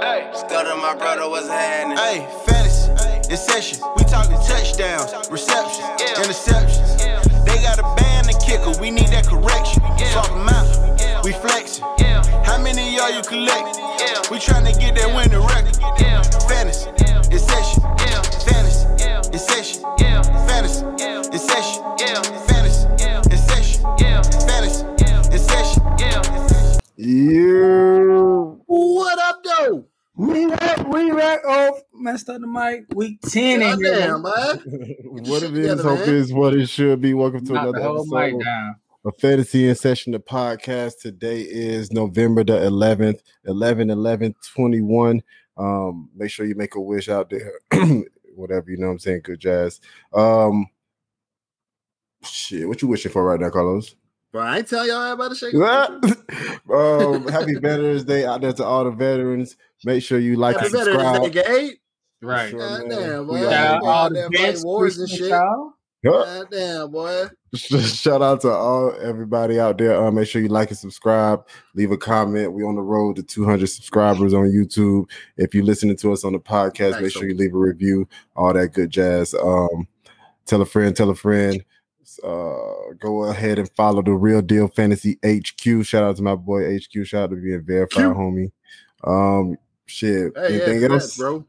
Hey, Stutter, my brother, what's happening? Hey, fantasy, it's session. We talking touchdowns, receptions, Yeah. interceptions. Yeah. They got a band and kicker. We need that correction. Yeah. Swap 'em out. Yeah. We flexing. yeah, How many of y'all you collect? Yeah. We tryna get that winning record. yeah, Fantasy, Yeah. it's yeah, Fantasy, Yeah. it's yeah, Fantasy, Yeah. it's yeah, Fantasy, Yeah. it's yeah, Fantasy, Yeah. it's session. yeah. You What up, though? We back, we back. Oh, messed up the mic. Week 10 in here. Goddamn, man. what it is, hope man. is what it should be. Welcome to Knock another the whole mic episode down. of Fantasy in Session, the podcast. Today is November the 11th, 11 11 21. Um, make sure you make a wish out there, whatever you know what I'm saying. Good jazz. Um, shit, what you wishing for right now, Carlos? Bro, I ain't tell y'all about the shake. it. um, happy Veterans Day out there to all the veterans. Make sure you like Happy and Veterans subscribe. Day, Gabe. Right. Sure, God man. damn, boy. Shout out all that the fight wars and shit. Huh? God damn, boy. Shout out to all everybody out there. Uh, make sure you like and subscribe. Leave a comment. We on the road to 200 subscribers on YouTube. If you're listening to us on the podcast, make Thanks, sure you leave a review. All that good jazz. Um, tell a friend. Tell a friend. Uh, go ahead and follow the Real Deal Fantasy HQ. Shout out to my boy HQ. Shout out to being verified, Q. homie. Um, shit. Hey, Anything congrats, else, bro?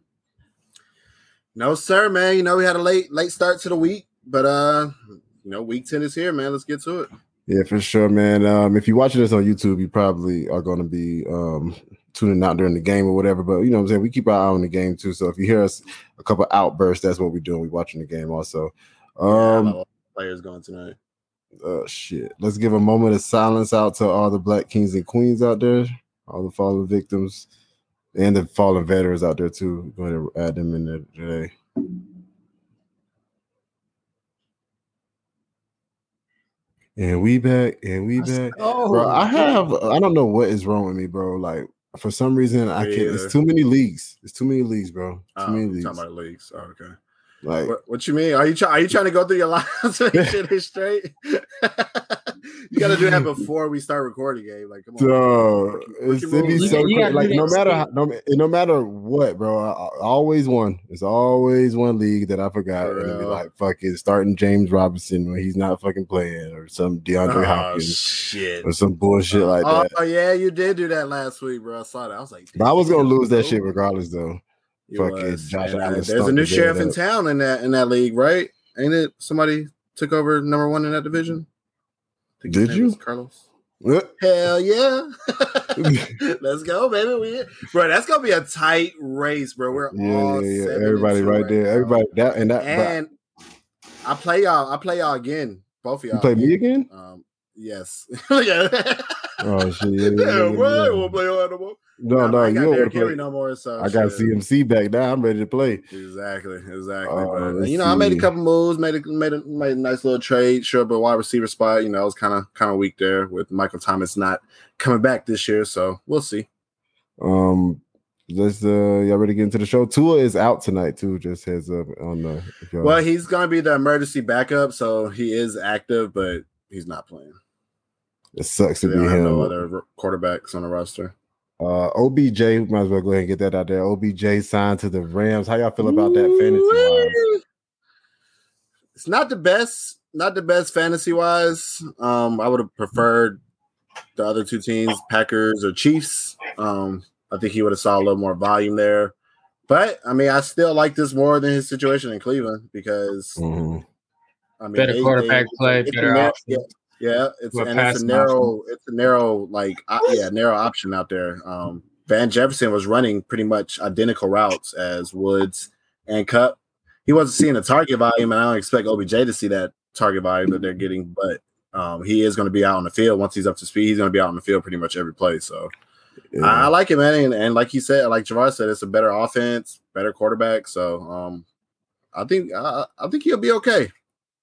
No, sir, man. You know, we had a late late start to the week, but uh, you know, week 10 is here, man. Let's get to it. Yeah, for sure, man. Um, if you're watching this on YouTube, you probably are going to be um, tuning out during the game or whatever. But you know what I'm saying? We keep our eye on the game too. So if you hear us a couple outbursts, that's what we're doing. We're watching the game also. Um, of players going tonight. uh, shit. Let's give a moment of silence out to all the black kings and queens out there, all the fallen victims, and the fallen veterans out there too. Go ahead and add them in there today. And we back, and we back. Oh, bro. I have I don't know what is wrong with me, bro. Like for some reason I can't. either. It's too many leagues. It's too many leagues, bro. Too Oh, many talking leagues. about leagues. Oh, okay. Like What, what you mean? Are you try, Are you trying to go through your lines to make sure they're straight? you got to do that before we start recording, Gabe. Like, come on. Dog, it's, rookie it be rules. You- so you like no matter how, no, no matter what, bro. I, I always one. It's always one league that I forgot. For And it'd be real. like fucking starting James Robinson when he's not fucking playing, or some DeAndre Oh, Hopkins, shit. or some bullshit like oh, that. Oh yeah, you did do that last week, bro. I saw that. I was like, But I was gonna damn, lose that bro. shit regardless, though. You fucking was. Josh And, uh, Allen There's a new sheriff in town in that in that league, right? Ain't it? Somebody took over number one in that division. I think his Did you? Carlos? What? Hell yeah! Let's go, baby. We, bro, that's gonna be a tight race, bro. We're Yeah, all yeah, yeah. Everybody right there. now. Everybody that and that. And I play y'all. I play y'all again. Both of y'all. you play me again? Um, yes. Look at that. Oh shit! Yeah, yeah, yeah, yeah, bro, I won't play y'all no. No, Nah, no, I ain't you don't want to play. no more. So I got shit. CMC back now. I'm ready to play. Exactly, exactly. Uh, but you know, I made a couple moves, made a made a made a nice little trade. Sure, but wide receiver spot, you know, I was kind of kind of weak there with Michael Thomas not coming back this year. So we'll see. Um, let's uh, y'all ready to get into the show? Tua is out tonight too. Just heads up on the. Well, he's gonna be the emergency backup, so he is active, but he's not playing. it sucks to be have him. no other quarterbacks on the roster. Uh, OBJ, might as well go ahead and get that out there. OBJ signed to the Rams. How y'all feel about that fantasy wise? It's not the best, not the best fantasy wise. Um, I would have preferred the other two teams, Packers or Chiefs. Um, I think he would have saw a little more volume there. But I mean, I still like this more than his situation in Cleveland because Mhm. I mean, Better quarterback play, it's a better narrow- option. yeah, yeah, it's and it's a passing narrow, it's a narrow like uh, yeah, narrow option out there. Um, Van Jefferson was running pretty much identical routes as Woods and Kupp. He wasn't seeing the target volume, and I don't expect OBJ to see that target volume that they're getting, but um, he is going to be out on the field once he's up to speed. He's going to be out on the field pretty much every play. So Yeah. I, I like it, man. And, and like you said, like Javar said, it's a better offense, better quarterback. So um, I think I, I think he'll be okay.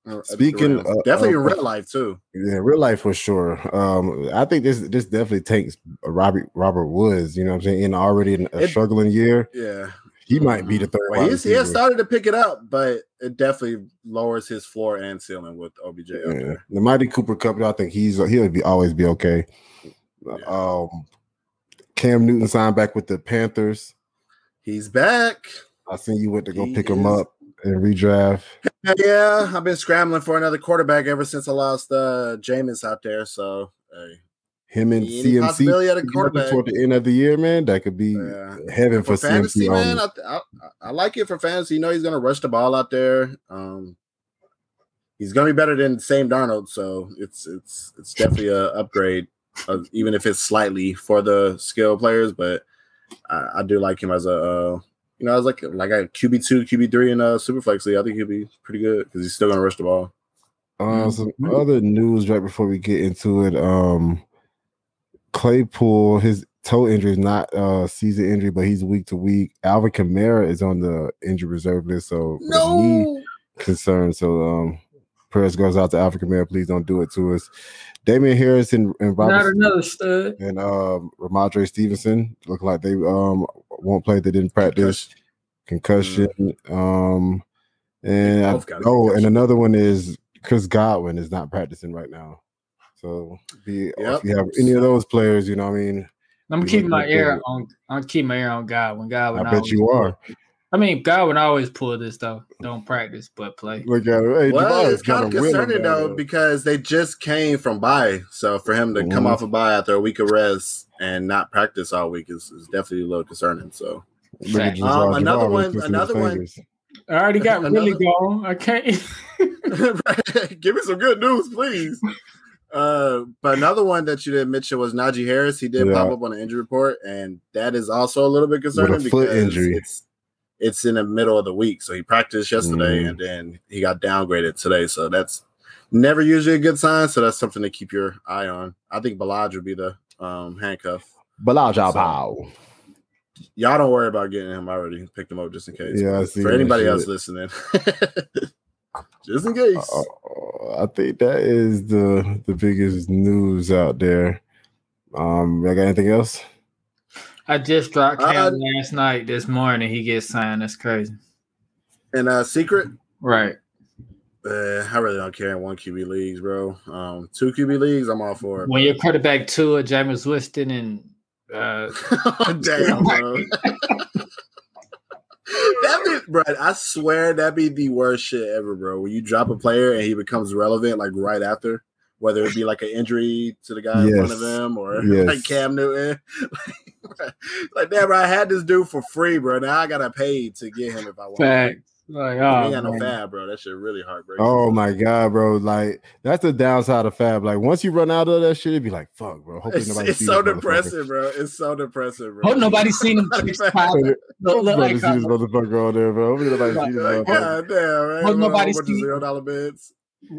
Uh, Speaking of- definitely in real life too. Yeah, real life for sure. Um, I think this this definitely takes Robert Robert Woods. You know what I'm saying? In already in a It- struggling year, Yeah, he might be the third. Well, he's, he has started to pick it up, but it definitely lowers his floor and ceiling with OBJ Yeah. The Mighty Cooper Kupp, I think he's he'll be always be okay. Yeah. Um, Cam Newton signed back with the Panthers. He's back. I seen you went to go He pick him up and redraft. Yeah, I've been scrambling for another quarterback ever since I lost uh Jameis out there. So hey, Him and Any CMC at a quarterback? toward the end of the year, man. That could be Yeah. heaven for, for fantasy, CMC. man. I, I, I like it for fantasy. You know, he's gonna rush the ball out there. Um, he's gonna be better than Sam Darnold, so it's it's it's definitely a upgrade, uh, even if it's slightly for the skill players. But I, I do like him as a uh, you know, I was like like a QB two, QB three and a Superflex league. I think he'll be pretty good because he's still gonna rush the ball. Uh, some Mm-hmm. other news right before we get into it. Um, Claypool, his toe injury is not uh season injury, but he's week to week. Alvin Kamara is on the injury reserve list, so with a knee concern. So um, prayers goes out to African Kamara. Please don't do it to us. Damien Harris and, and Not another stud. and um Rhamondre Stevenson look like they um won't play. They didn't practice. Concussion. Um, and I- both got oh, and another one is Chris Godwin is not practicing right now. So be Yep. if you have any of those players, you know, what I mean, I'm You keeping my like ear on. I'm keeping my ear on Godwin. Godwin. I bet you are. I mean, Godwin always pull this though. Don't practice, but play. Look at it. Hey, Well, Jamal it's kind of concerning now, though because they just came from bye. So for him to come Mhm. off a bye after a week of rest and not practice all week is, is definitely a little concerning. So Look at Um, another one- another one- I already got really gone. I can't. give me some good news, please. Uh, but another one that you didn't mention was Najee Harris. He did Yeah. pop up on the injury report, and that is also a little bit concerning foot because injury. it's it's in the middle of the week. So he practiced yesterday, Mm. and then he got downgraded today. So that's never usually a good sign. So that's something to keep your eye on. I think Ballage would be the um, handcuff. Balaja So- Pow. Y'all don't worry about getting him. I already picked him up just in case. Yeah, for anybody else listening, just in case. Uh, I think that is the the biggest news out there. Um, I got anything else? I just dropped Uh, last night. This morning he gets signed. That's crazy. and uh, secret. Right. Uh, I really don't care in one QB leagues, bro. Um, two QB leagues, I'm all for it. When your quarterback Tua, Jameis Winston, and uh, Damn, bro. that be, bro. I swear that be the worst shit ever, bro. When you drop a player and he becomes relevant like right after, whether it be like an injury to the guy in front of Yes. him or Yes. like Cam Newton. like, damn, bro, I had this dude for free, bro. Now I gotta pay to get him if I want. fact. Like, oh, He oh, ain't got no fab, bro. That shit really heartbreaking. Oh my god, bro! Like that's the downside of Fab. Like once you run out of that shit, it'd be like, fuck, bro. Hopefully It's, nobody it's so depressing, bro. It's so depressing, bro. Hope nobody's seen him fix Tyler. Look, look Nobody like sees this uh, motherfucker on there, bro. Hopefully nobody sees this Like, motherfucker. God damn, right? Hope Bro, nobody a bunch see- zero dollar bids.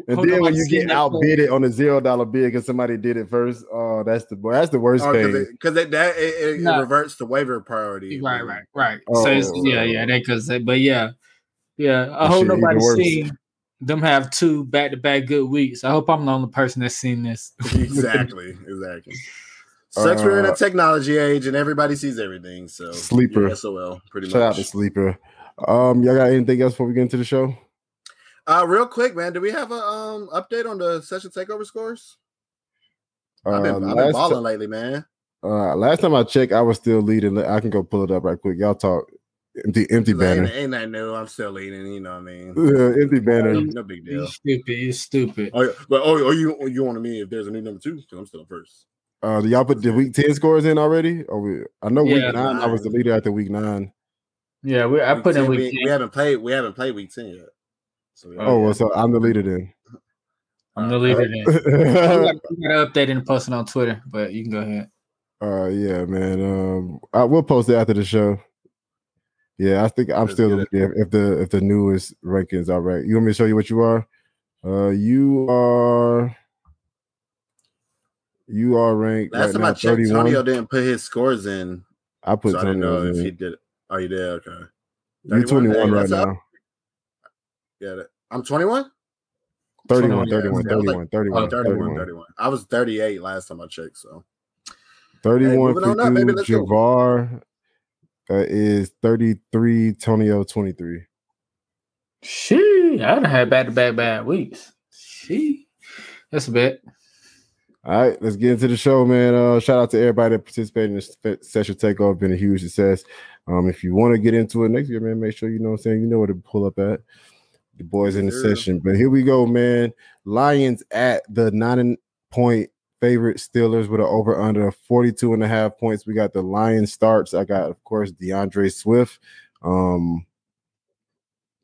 And Hope then when nobody's you get that outbidded on a zero dollar bid because somebody did it first, oh, that's the that's the worst Oh, thing. because it, that it, it, it No. reverts to waiver priority. Right, right, right. so it's, Oh. yeah, yeah, that could say, but yeah, yeah. I hope shit nobody's seen them have two back to back good weeks. I hope I'm the only person that's seen this. exactly, exactly. Sucks we're in Uh, a technology age and everybody sees everything. So Sleeper. you're SOL, pretty Shout out to. Sleeper. Um, y'all got anything else before we get into the show? Uh, real quick, man, do we have a um update on the session takeover scores? I've been, Uh, I've been last, balling lately, man. uh, last time I checked, I was still leading. I can go pull it up right quick. Y'all talk. Empty, empty Ain't, banner. ain't that new? I'm still leading. You know what I mean? Yeah, empty banner. No big deal. You're stupid. You're stupid. Oh, but oh, oh, you you want to me if there's a new number two? Because I'm still first. Uh, do y'all put the week ten scores in already? Or we, I know Yeah. week nine. I was the leader after week nine. Yeah, we, I Week put in week we, 10. we haven't played. We haven't played week ten yet. So we- Oh, well, so I'm the leader then. I'm the leader then. We got we got to update and post it on Twitter, but you can go ahead. Uh, yeah, man. Um, I will post it after the show. Yeah, I think I'm Let's still get the it. leader if the if the newest rankings are right. You want me to show you what you are? Uh, you are you are ranked Last right time now I checked, 31. Tonio didn't put his scores in, I put so I didn't know Tonio's if he did. it. Oh, you did. Okay. You're 21 Hey, right now. up. Now. Yeah, I'm 21. 31, 31, yeah, I was like- 31, 31, Oh, 31, 31. 31. I was 38 last time I checked. So 31 moving on for up, baby, you, let's go. Javar uh, is 33, Tonio 23. She, I done had back to back bad weeks. She, that's a bit. All right, let's get into the show, man. Uh, shout out to everybody that participated in this session takeover. Been a huge success. Um, if you want to get into it next year, man, make sure you know what I'm saying. You know where to pull up at. The boys in the Sure. session. But here we go, man. Lions at the nine point favorite Steelers with an over under of 42 and a half points. We got the Lions starts. I got, of course, DeAndre Swift. Um,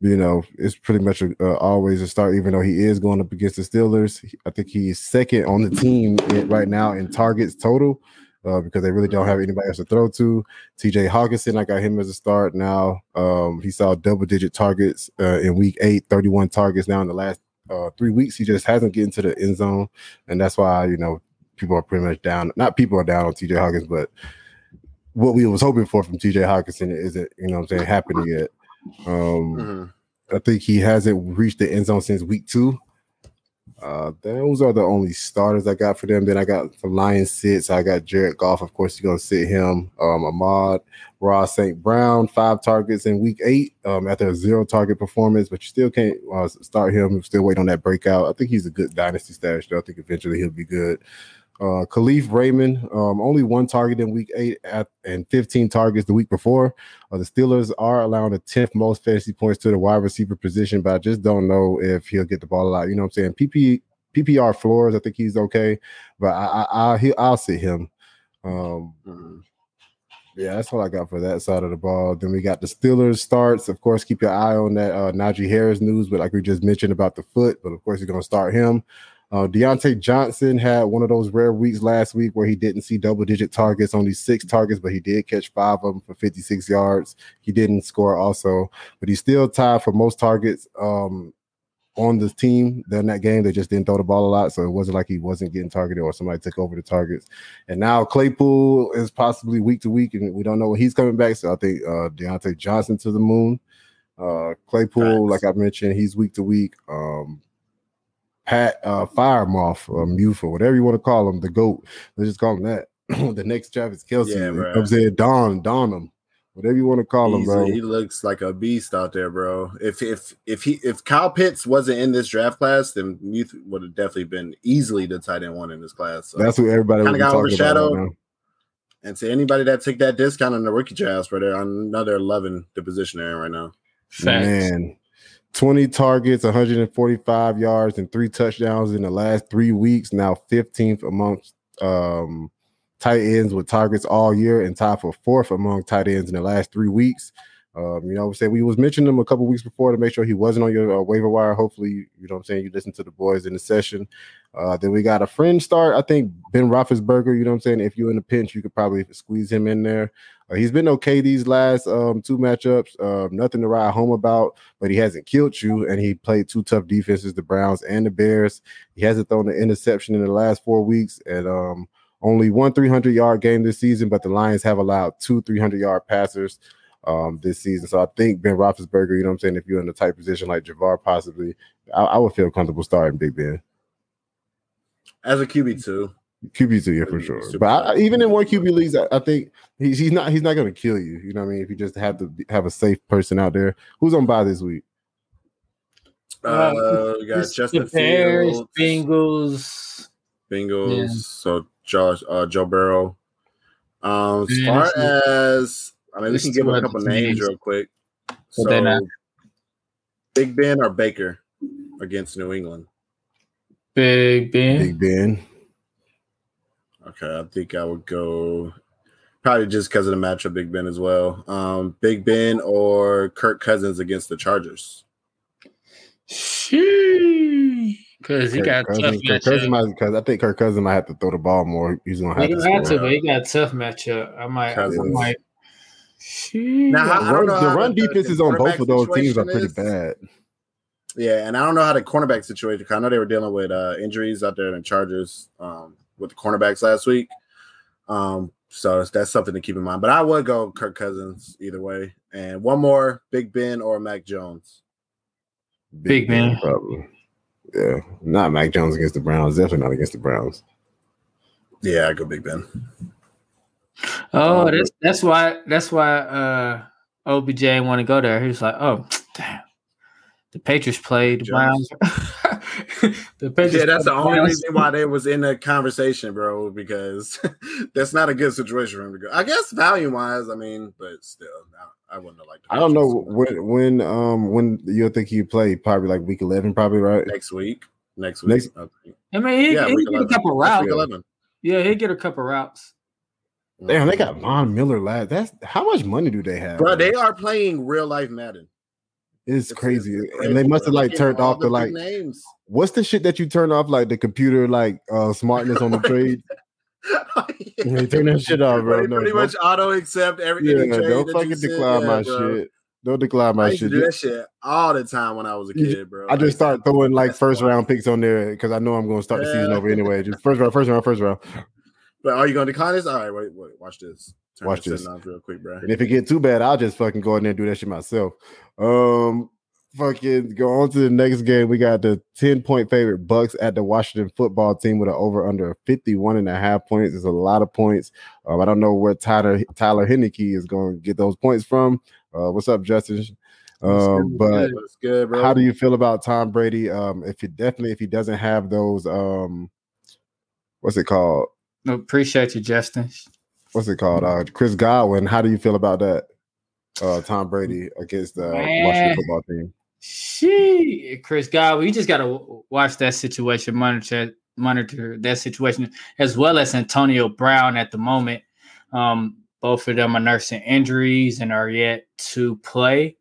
you know, it's pretty much a, uh, always a start, even though he is going up against the Steelers. I think he's second on the team right now in targets total uh, because they really don't have anybody else to throw to. TJ Hockenson, I got him as a start now. Um, he saw double digit targets uh, in week eight, 31 targets now in the last uh, three weeks. He just hasn't get into the end zone. And that's why, you know, people are pretty much down. Not people are down on TJ Hockenson, but what we was hoping for from TJ Hockenson isn't, you know what I'm saying, happening yet. Um, Mhm. I think he hasn't reached the end zone since week two. Uh, those are the only starters I got for them. Then I got for Lions sits. I got Jared Goff. Of course, you're gonna sit him. Um, Ahmad Ross St. Brown, five targets in week eight um, after a zero target performance, but you still can't uh, start him. Still waiting on that breakout. I think he's a good dynasty stash. Though I think eventually he'll be good. Uh, Kalif Raymond, um, only one target in week eight at, and 15 targets the week before. Uh, the Steelers are allowing the 10th most fantasy points to the wide receiver position, but I just don't know if he'll get the ball a lot. You know what I'm saying? PP, PPR floors, I think he's okay, but I, I, I he, I'll sit him. Um, Mhm. yeah, that's all I got for that side of the ball. Then we got the Steelers starts. Of course, keep your eye on that uh, Najee Harris news, but like we just mentioned about the foot, but of course, you're going to start him. Uh, Diontae Johnson had one of those rare weeks last week where he didn't see double digit targets, only six targets, but he did catch five of them for 56 yards. He didn't score also, but he's still tied for most targets um, on the team in that game. They just didn't throw the ball a lot, so it wasn't like he wasn't getting targeted or somebody took over the targets. And now Claypool is possibly week to week, and we don't know when he's coming back. So I think uh, Diontae Johnson to the moon. Uh, Claypool, like I mentioned, he's week to week. Um, Pat uh, Freiermuth, or Mufa, whatever you want to call him, the GOAT. Let's just call him that. the next Travis Kelce. Yeah, you know bruh. what I'm saying Don, Don him, whatever you want to call him, bro. He looks like a beast out there, bro. If if if he if Kyle Pitts wasn't in this draft class, then you would have definitely been easily the tight end one in this class. So. That's what everybody Kinda was got talking about. overshadowed. right and to anybody that took that discount on the rookie drafts, bro, they're another loving the position they're in right now. Facts. Man, 20 targets, 145 yards, and three touchdowns in the last three weeks. Now 15th amongst um, tight ends with targets all year and tied for fourth among tight ends in the last three weeks. Um, you know, we said we was mentioning him a couple weeks before to make sure he wasn't on your uh, waiver wire. Hopefully, you, know I'm saying, you listen to the boys in the session. Uh, then we got a friend start. I think Ben Roethlisberger, you know I'm saying? If you're in a pinch, you could probably squeeze him in there. Uh, he's been okay these last um, two matchups. Um, nothing to ride home about, but he hasn't killed you, and he played two tough defenses, the Browns and the Bears. He hasn't thrown an interception in the last four weeks, and um, only one 300 yard game this season. But the Lions have allowed two 300 yard passers um, this season. So I think Ben Roethlisberger, you know what I'm saying, if you're in a tight position like Javar, possibly, I, I would feel comfortable starting Big Ben. As a QB two, QB two, yeah, for sure. But I, I- even in one QB leagues, I, I think he's he's not he's not going to kill you. You know what I mean? If you just have to have a safe person out there, who's on by this week? uh, we got It's Justin the Bears, Fields, Bengals. Bengals. Yeah. So Josh, uh, Joe Burrow. Um, as far it's- as I mean, we can give two a couple names teams. real quick. But So, they're Big Ben or Baker against New England. Big Ben. Big Ben. Okay, I think I would go probably just because of the matchup, Big Ben as well. Um, Big Ben or Kirk Cousins against the Chargers. Because he got Kirk tough Cousins, Kirk Cousins matchup. might because I think Kirk Cousins might have to throw the ball more. He's gonna have He to. don't have score. to, but he got a tough matchup. I might. I might. Now, The I don't run, know the run the- the defenses on both of those teams are pretty is. bad. Yeah, and I don't know how the cornerback situation. 'cause I know they were dealing with uh, injuries out there in the Chargers um, with the cornerbacks last week. Um, so that's, that's something to keep in mind. But I would go Kirk Cousins either way. And one more, Big Ben or Mac Jones. Big Ben. probably. Yeah, not Mac Jones against the Browns. Definitely not against the Browns. Yeah, I go Big Ben. Oh, that's that's why that's why uh OBJ want to go there. He was like, oh damn. The Patriots played the Browns. Jones. the Patriots. Yeah, that's the only reason why they was in the conversation, bro. Because that's not a good situation for him to go. I guess value wise, I mean, but still, I, I wouldn't have liked. I don't know when when um when you'll think he play. Probably like week eleven, probably right. next week. Next week. Next- I. I mean, he, Yeah, he week get a couple That's routes. week eleven. Yeah, he get a couple routes. Damn, they got Von Miller last. That's how much money do they have? Bro, they are playing real life Madden. It's crazy, it's and they must have like turned off the big like. names. What's the shit that you turn off like the computer like uh smartness on the trade? They turn that shit off, bro. They No, pretty much auto accept every Yeah, don't fucking you decline Yeah, my bro. shit. Don't decline I my used to shit. do that shit all the time when I was a kid, bro. I just start throwing like first why. round picks on there because I know I'm going to start the season over anyway. Just first round, first round, first round. But are you gonna decline this? All right, wait, wait, watch this. Turn Watch this this. off real quick, bro. And if it get too bad, I'll just fucking go in there and do that shit myself. Um, fucking go on to the next game. We got the 10 point favorite Bucks at the Washington football team with an over under 51 and a half points. It's a lot of points. Um, I don't know where Tyler Tyler Heinicke is going to get those points from. Uh, what's up, Justin? Um, but good, bro. how do you feel about Tom Brady? Um, if he definitely if he doesn't have those um what's it called? No, appreciate you, Justin. What's it called? Uh Chris Godwin. How do you feel about that? Uh Tom Brady against the Man. Washington football team. She, Chris Godwin, you just got to watch that situation, monitor monitor that situation, as well as Antonio Brown at the moment. Um, both of them are nursing injuries and are yet to play.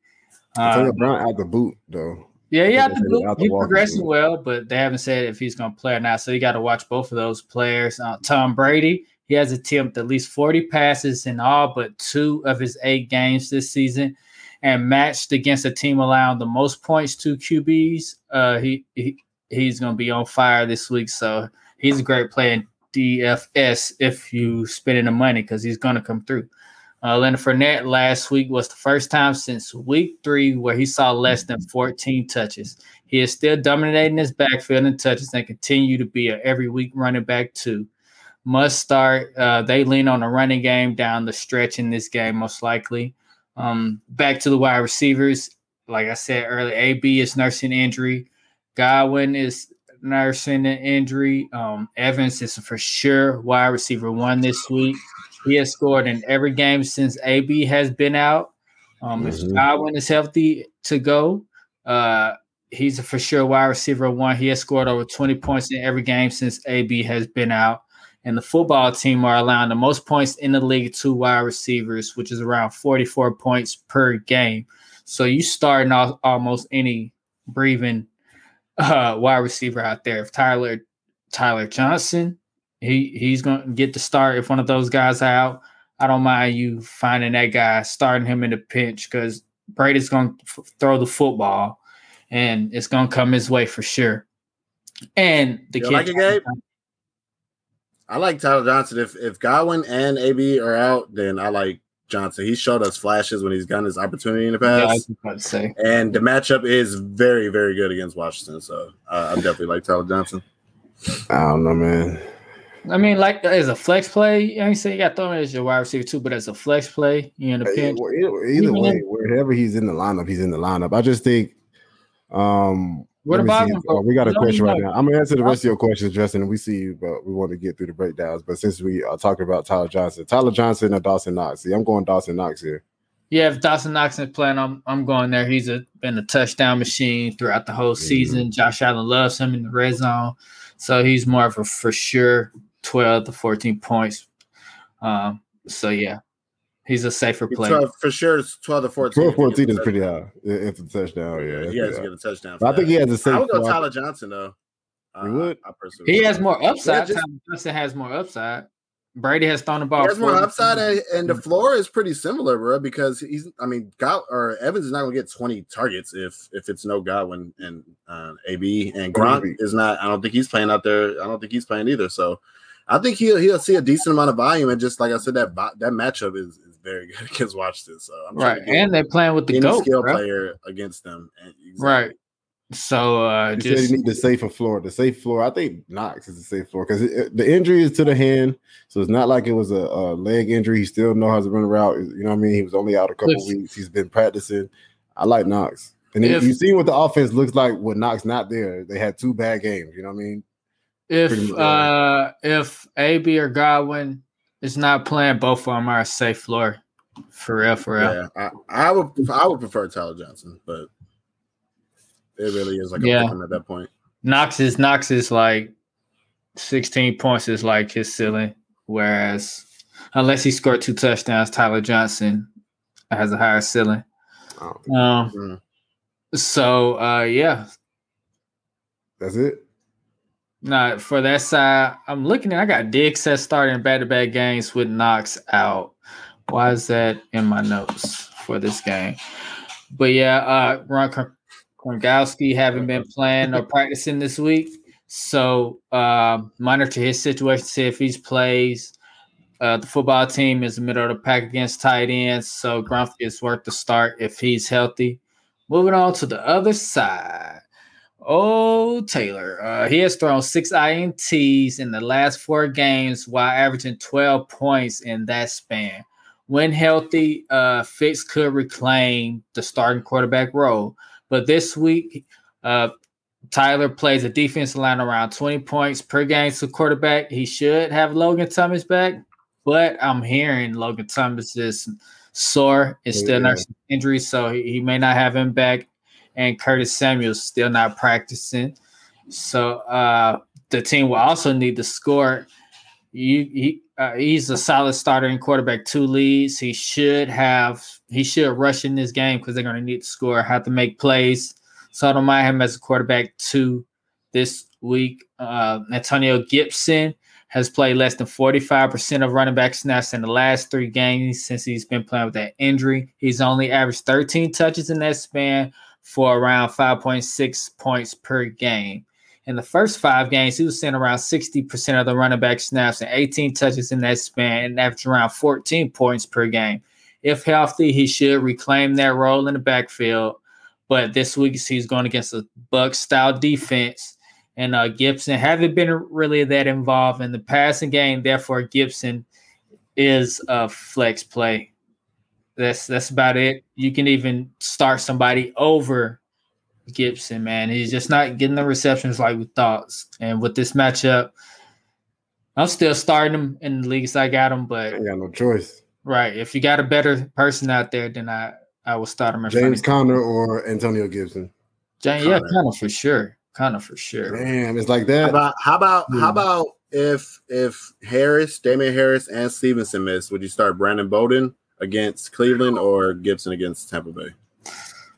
Antonio Uh, Brown out the boot though. yeah, yeah, think they said out the he's progressing well, but they haven't said if he's going to play or not. So you got to watch both of those players. Uh, Tom Brady, he has attempted at least 40 passes in all but two of his eight games this season and matched against a team allowing the most points to QBs. Uh, he, he he's going to be on fire this week. So he's a great player in DFS if you spending the money because he's going to come through. Uh, Leonard Fournette last week was the first time since week three where he saw less than 14 touches. He is still dominating his backfield in touches and continue to be a every week running back too. Must start. Uh, they lean on the running game down the stretch in this game, most likely. Um, back to the wide receivers. Like I said earlier, AB is nursing injury. Godwin is nursing an injury. Um, Evans is for sure wide receiver one this week. He has scored in every game since AB has been out. Um, Mhm. If Godwin is healthy to go, uh, he's a for sure wide receiver one. He has scored over 20 points in every game since AB has been out. And the football team are allowing the most points in the league to wide receivers, which is around 44 points per game. So you starting off almost any breathing uh, wide receiver out there. If Tyler Tyler Johnson, he he's going to get the start. If one of those guys out, I don't mind you finding that guy, starting him in the pinch because Brady's going to f- throw the football, and it's going to come his way for sure. And the You kid, like it? I like Tyler Johnson. If if Godwin and AB are out, then I like Johnson. He showed us flashes when he's gotten his opportunity in the yeah, I past. was about to say. and the matchup is very, very good against Washington. So uh, I'm definitely like Tyler Johnson. I don't know, man. I mean, like as a flex play, I ain't saying you got thrown as your wide receiver too, but as a flex play, you in the Either, pinch. either Even way, wherever he's in the lineup, he's in the lineup. I just think um What about. Oh, we got a question right now. I'm gonna answer the rest of your questions, Justin. and We see you, but we want to get through the breakdowns. But since we are talking about Tyler Johnson, Tyler Johnson or Dawson Knox, see, I'm going Dawson Knox here. Yeah, if Dawson Knox is playing, I'm I'm going there. He's a, been a touchdown machine throughout the whole season. Josh Allen loves him in the red zone, so he's more of a for sure 12 to 14 points. Um, so yeah, he's a safer He's play. 12, for sure, it's 12 to 14. 12 14 is pretty high. If it's a touchdown, yeah. that's He has pretty to get a touchdown. But I think he has a safe I would go floor. Tyler Johnson though. Uh, You would? I personally He would. has more upside. just- Tyler Johnson has more upside. Brady has thrown the ball. He has more upside, and, and the floor is pretty similar, bro. Because he's, I mean, God or Evans is not gonna get 20 targets if if it's no Godwin and uh, AB and Gronk is not. I don't think he's playing out there. I don't think he's playing either. So, I think he'll he'll see a decent amount of volume, and just like I said, that that matchup is, is very good against Washington. So I'm right, to and they're playing with the any goat, skill bro. player against them. And exactly. Right. So uh, You just said you need the safer floor. The safe floor, I think Knox is the safe floor because the injury is to the hand, so it's not like it was a, a leg injury. He still knows how to run a route. You know what I mean? He was only out a couple Yes. weeks. He's been practicing. I like Knox. And if, If- you see what the offense looks like when Knox not there, they had two bad games. You know what I mean? If uh if AB or Godwin is not playing, both of them are a safe floor. For real, for real. Yeah, I, I would I would prefer Tyler Johnson, but it really is like a Yeah. at that point. Knox is Knox is like 16 points is like his ceiling, whereas unless he scored two touchdowns, Tyler Johnson has a higher ceiling. I Um, Mm. so uh, yeah, that's it. Nah, for that side, I'm looking at. I got set starting back to back games with Knox out. Why is that in my notes for this game? But yeah, uh, Ron Kr- Gronkowski haven't been playing or practicing this week, so uh, monitor his situation. See if he plays. Uh, the football team is in the middle of the pack against tight ends, so Gronk is worth the start if he's healthy. Moving on to the other side. Oh, Taylor. Uh, he has thrown six INTs in the last four games while averaging 12 points in that span. When healthy, uh, Fitz could reclaim the starting quarterback role. But this week, uh, Tyler plays a defensive line around 20 points per game to quarterback. He should have Logan Thomas back, but I'm hearing Logan Thomas is sore, is still Yeah. nursing injury, so he, he may not have him back and Curtis Samuel's still not practicing. So uh, the team will also need to score. You, he, uh, he's a solid starter in quarterback two leads. He should have he should rush in this game because they're going to need to score, have to make plays. So I don't mind him as a quarterback two this week. Uh, Antonio Gibson has played less than 45% of running back snaps in the last three games since he's been playing with that injury. He's only averaged 13 touches in that span for around 5.6 points per game. In the first five games, he was seeing around 60% of the running back snaps and 18 touches in that span and averaged around 14 points per game. If healthy, he should reclaim that role in the backfield. But this week, he's going against a Buck style defense. And uh, Gibson haven't been really that involved in the passing game. Therefore, Gibson is a flex play. That's that's about it. You can even start somebody over Gibson, man. He's just not getting the receptions like we thought. And with this matchup, I'm still starting him in the leagues I got him, but Ain't got no choice. right, if you got a better person out there, then I I will start him James front Conner or Antonio Gibson. of James. Yeah, Conner. for sure, kind of for sure. Damn, it's like How that. about how about Hmm. how about if if Harris, Damien Harris, and Stevenson miss, would you start Brandon Bolden against Cleveland or Gibson against Tampa Bay?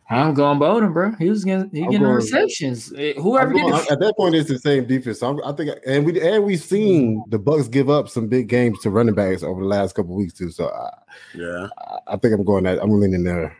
I'm going Bolden, bro. He was getting he I'm getting the going- receptions. Eh, Whoever going- get at that point, it's the same defense. So I'm, I think, and we and we've seen the Bucks give up some big games to running backs over the last couple weeks too. So I, Yeah. I- I think I'm going that. I'm leaning there.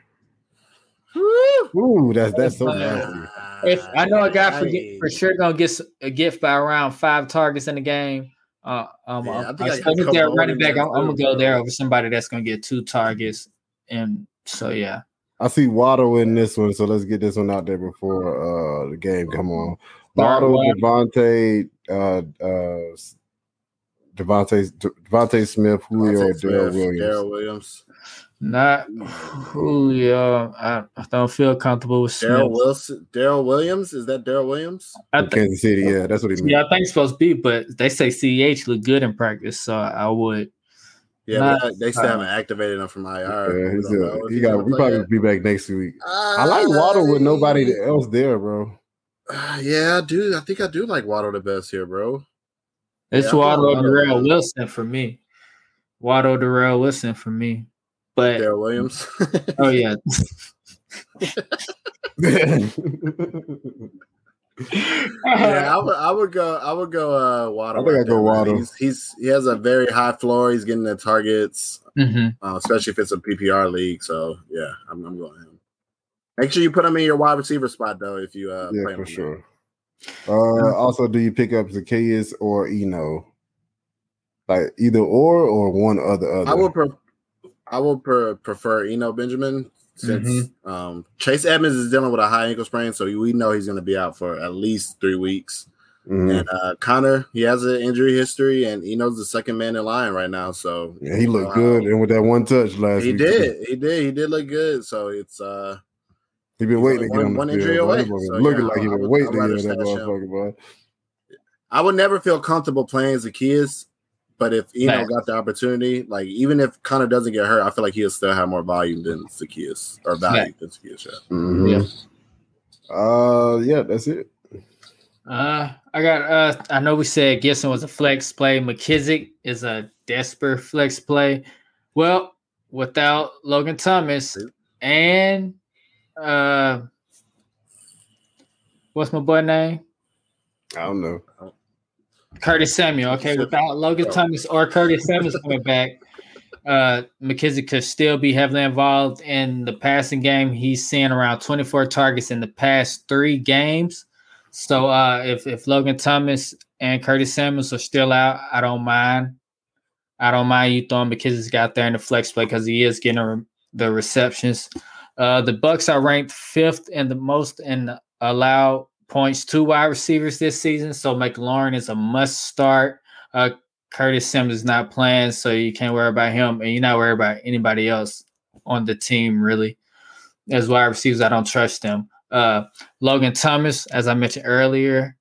Ooh, that's that's so nasty. If I know a guy for, for sure gonna get s- a gift by around five targets in the game. Uh, um, Yeah, I I'm, think I I'm, got if they're running back. I'm, I'm gonna go there over somebody that's gonna get two targets. And so yeah, I see Waddle in this one, so let's get this one out there before uh the game come on. Waddle, Waddle. Devontae, uh, uh, Devontae, DeVonta Smith, Julio, Devontae Daryl Smith, Williams. Darrell Williams. Not Julio. I, I don't feel comfortable with Daryl Wilson. Daryl Williams. Is that Daryl Williams? I From think, Kansas City, yeah, that's what he meant. yeah, I think it's supposed to be, but they say Ceh look good in practice, so I would. Yeah, Nah, but they still uh, haven't activated him from IR. Yeah, We he's a, he got. We probably yet. be back next week. I like Waddle with nobody else there, bro. Uh, yeah, I do. I think I do like Waddle the best here, bro. It's Yeah, I feel Waddle like Darrell Wilson for me. Waddle Darrell Wilson for me. But Daryl Williams. oh yeah, yeah, I would, I would go. I would go. Uh, Waddle. I think I'd go. Waddle. He's, he's he has a very high floor. He's getting the targets, Mhm. uh, especially if it's a PPR league. So yeah, I'm, I'm going him. Make sure you put him in your wide receiver spot though. If you uh, yeah, play for sure. Uh, also, do you pick up Zacchaeus or Eno? Like either or or one or the other. I would. Pre- I would pre- prefer Eno Benjamin since Mm-hmm. um, Chase Edmonds is dealing with a high ankle sprain, so we know he's going to be out for at least three weeks. Mhm. And uh, Conner, he has an injury history, and Eno's the second man in line right now. So Yeah, he looked good, and with that one touch last he week, did, he did, he did look good. So it's uh, He been waiting to get on the one injury bro. away, so, looking yeah, like he been waiting to get that motherfucker. I would never feel comfortable playing Zacchaeus, but if Eno Facts. got the opportunity, like even if Conner doesn't get hurt, I feel like he'll still have more volume than Zacchaeus or value than Zacchaeus. Yeah. Mhm. Uh, yeah, that's it. Uh, I got. Uh, I know we said Gibson was a flex play. McKissic is a desperate flex play. Well, without Logan Thomas and uh, what's my boy name? I don't know. Curtis Samuel. Okay, without Logan Thomas or Curtis Samuel coming back, uh, McKissic could still be heavily involved in the passing game. He's seeing around 24 targets in the past three games. So uh, if if Logan Thomas and Curtis Samuels are still out, I don't mind. I don't mind you throwing McKissic out there in the flex play because he is getting re- the receptions. Uh, the Bucks are ranked fifth in the most in allowed points to wide receivers this season. So McLaurin is a must start. Uh, Curtis Sims is not playing, so you can't worry about him, and you're not worried about anybody else on the team really. As wide receivers, I don't trust them. Uh, Logan Thomas, as I mentioned earlier,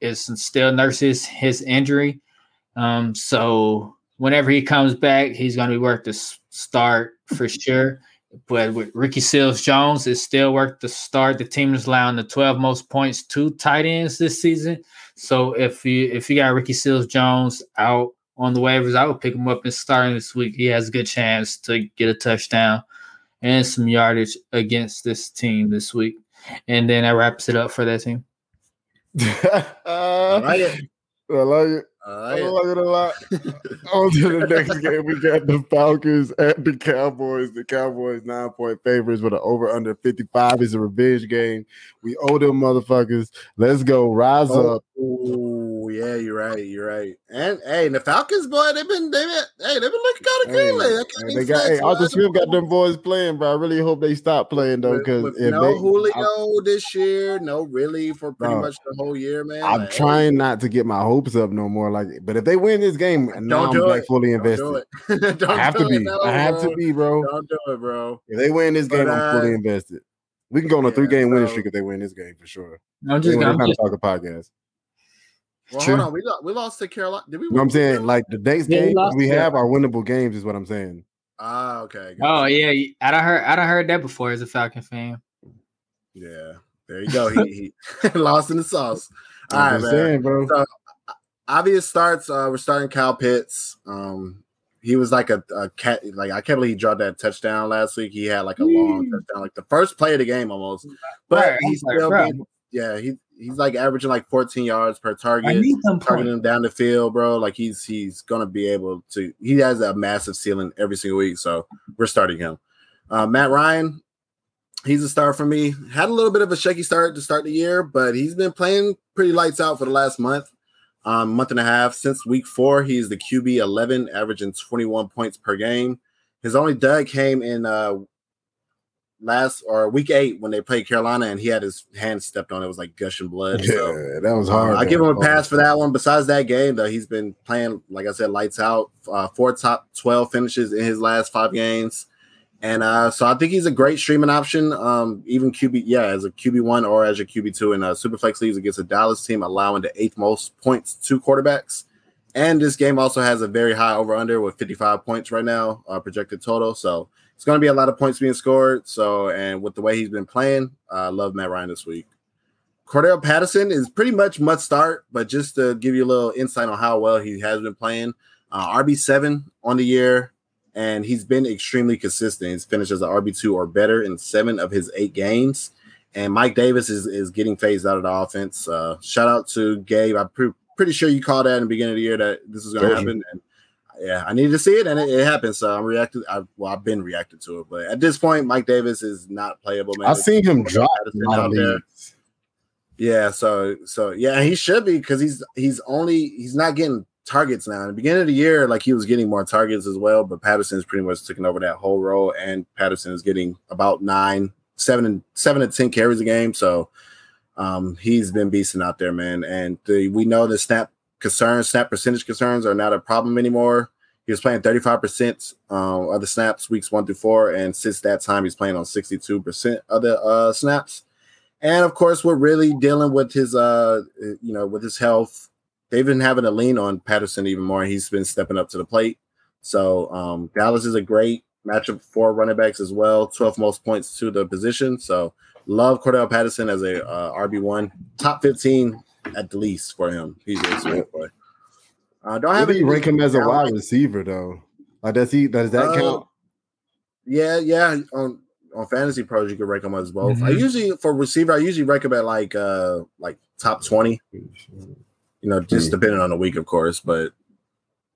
is still nurses his injury. Um, so whenever he comes back, he's going to be worth the start for sure. But with Ricky Seals Jones, it's still worth the start. The team is allowing the 12 most points to tight ends this season. So if you if you got Ricky Seals Jones out on the waivers, I would pick him up and start him this week. He has a good chance to get a touchdown and some yardage against this team this week. And then that wraps it up for that team. Uh. I like it. I I like it. Like it a lot. On to the next game. We got the Falcons at the Cowboys. The Cowboys nine point favorites with an over under 55 is a revenge game. We owe them motherfuckers. Let's go. Rise Oh, up. ooh, yeah, you're right. You're right. And hey, the Falcons, boy, they've been they've been hey, they've been looking kind of Hey, good lately. I can't they got hey, Arthur. Smith got them boys playing, bro. I really hope they stop playing though, because no they, Julio this year, no really for pretty No. much the whole year, man. I'm Like, trying not to get my hopes up no more. Like, but if they win this game, now Don't I'm do like it. fully Don't invested. do it. Don't I have do to be. No, I have bro. to be, bro. Don't do it, bro. If they win this game, But, I'm fully uh, invested. We can go on a yeah, three game winning streak if they win this game for sure. I'm just. I'm to just, talk a podcast. Well, True. hold on. We lost, we lost to Carolina. Did we? You know what I'm to saying? Carolina? Like the next Yeah, we games we have are winnable games, is what I'm saying. ah, okay. oh gotcha. yeah, I don't heard. I don't heard that before as a Falcon fan. yeah. There you go. He, he lost in the sauce. All I'm right, just man. saying, bro. So, obvious starts. Uh, we're starting Kyle Pitts. Um, he was like a, a cat. Like I can't believe he dropped that touchdown last week. He had like a long touchdown, like the first play of the game almost. But Right, he's was like, still, bro. being, yeah, he he's like averaging like 14 yards per I target. need some Targeting him down the field, bro. Like he's he's gonna be able to. He has a massive ceiling every single week, so we're starting him. Uh, Matt Ryan, he's a star for me. Had a little bit of a shaky start to start the year, but he's been playing pretty lights out for the last month, um, month and a half. Since week four, he's the QB 11, averaging 21 points per game. His only dud came in uh, last or week eight when they played Carolina, and he had his hand stepped on. It was like gushing blood. So. Yeah, that was Uh, hard. I give him a pass for that one. Besides that game, though, he's been playing, like I said, lights out. Uh, four top 12 finishes in his last five games. And uh, so I think he's a great streaming option. Um, even QB, yeah, as a QB1 or as a QB2 in uh, Superflex leagues against a Dallas team, allowing the eighth most points to quarterbacks. And this game also has a very high over under with 55 points right now, uh, projected total. So it's going to be a lot of points being scored. So, and with the way he's been playing, I love Matt Ryan this week. Cordarrelle Patterson is pretty much must start, but just to give you a little insight on how well he has been playing, uh, RB7 on the year, and he's been extremely consistent. He's finished as an RB2 or better in seven of his eight games. And Mike Davis is, is getting phased out of the offense. Uh, shout out to Gabe. I'm pre- pretty sure you called that in the beginning of the year that this is going to happen. And yeah, I needed to see it, and it, it happened. So I'm reacting. I, well, I've been reacting to it, but at this point, Mike Davis is not playable. Man, I've seen him drop Patterson a lot out there. Yeah, so so yeah, he should be because he's he's only he's not getting targets now. In the beginning of the year, like he was getting more targets as well, but Patterson's pretty much taking over that whole role, and Patterson is getting about nine, seven, and seven to ten carries a game. So um he's been beasting out there, man. And the, we know the snap concerns, snap percentage concerns are not a problem anymore. He was playing 35% um, of the snaps weeks one through four, and since that time, he's playing on 62% of the uh, snaps. And of course, we're really dealing with his, uh, you know, with his health. They've been having to lean on Patterson even more. He's been stepping up to the plate. So um, Dallas is a great matchup for running backs as well. 12 most points to the position. So love Cordarrelle Patterson as a uh, RB one, top 15 at least for him. He's a smart boy. Uh, don't have any rank him as a wide receiver though. Like does he does that uh, count? Yeah, yeah. On on fantasy pros, you can rank him as both. Mm-hmm. I usually for receiver, I usually rank him at like uh like top 20. You know, just mm-hmm. depending on the week, of course, but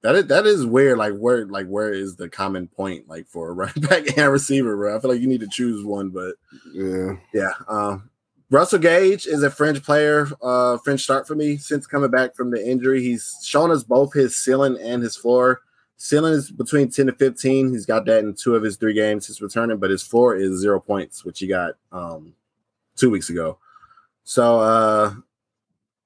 that is that is weird. Like where like where is the common point like for a running back and receiver, bro? I feel like you need to choose one, but yeah, yeah. Um, Russell Gage is a fringe player, uh, fringe start for me since coming back from the injury. He's shown us both his ceiling and his floor. Ceiling is between 10 to 15. He's got that in two of his three games since returning, but his floor is zero points, which he got um, two weeks ago. So uh,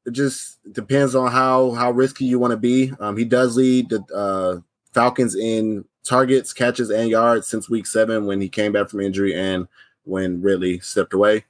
it just depends on how how risky you want to be. Um, he does lead the uh, Falcons in targets, catches, and yards since week seven when he came back from injury and when Ridley stepped away.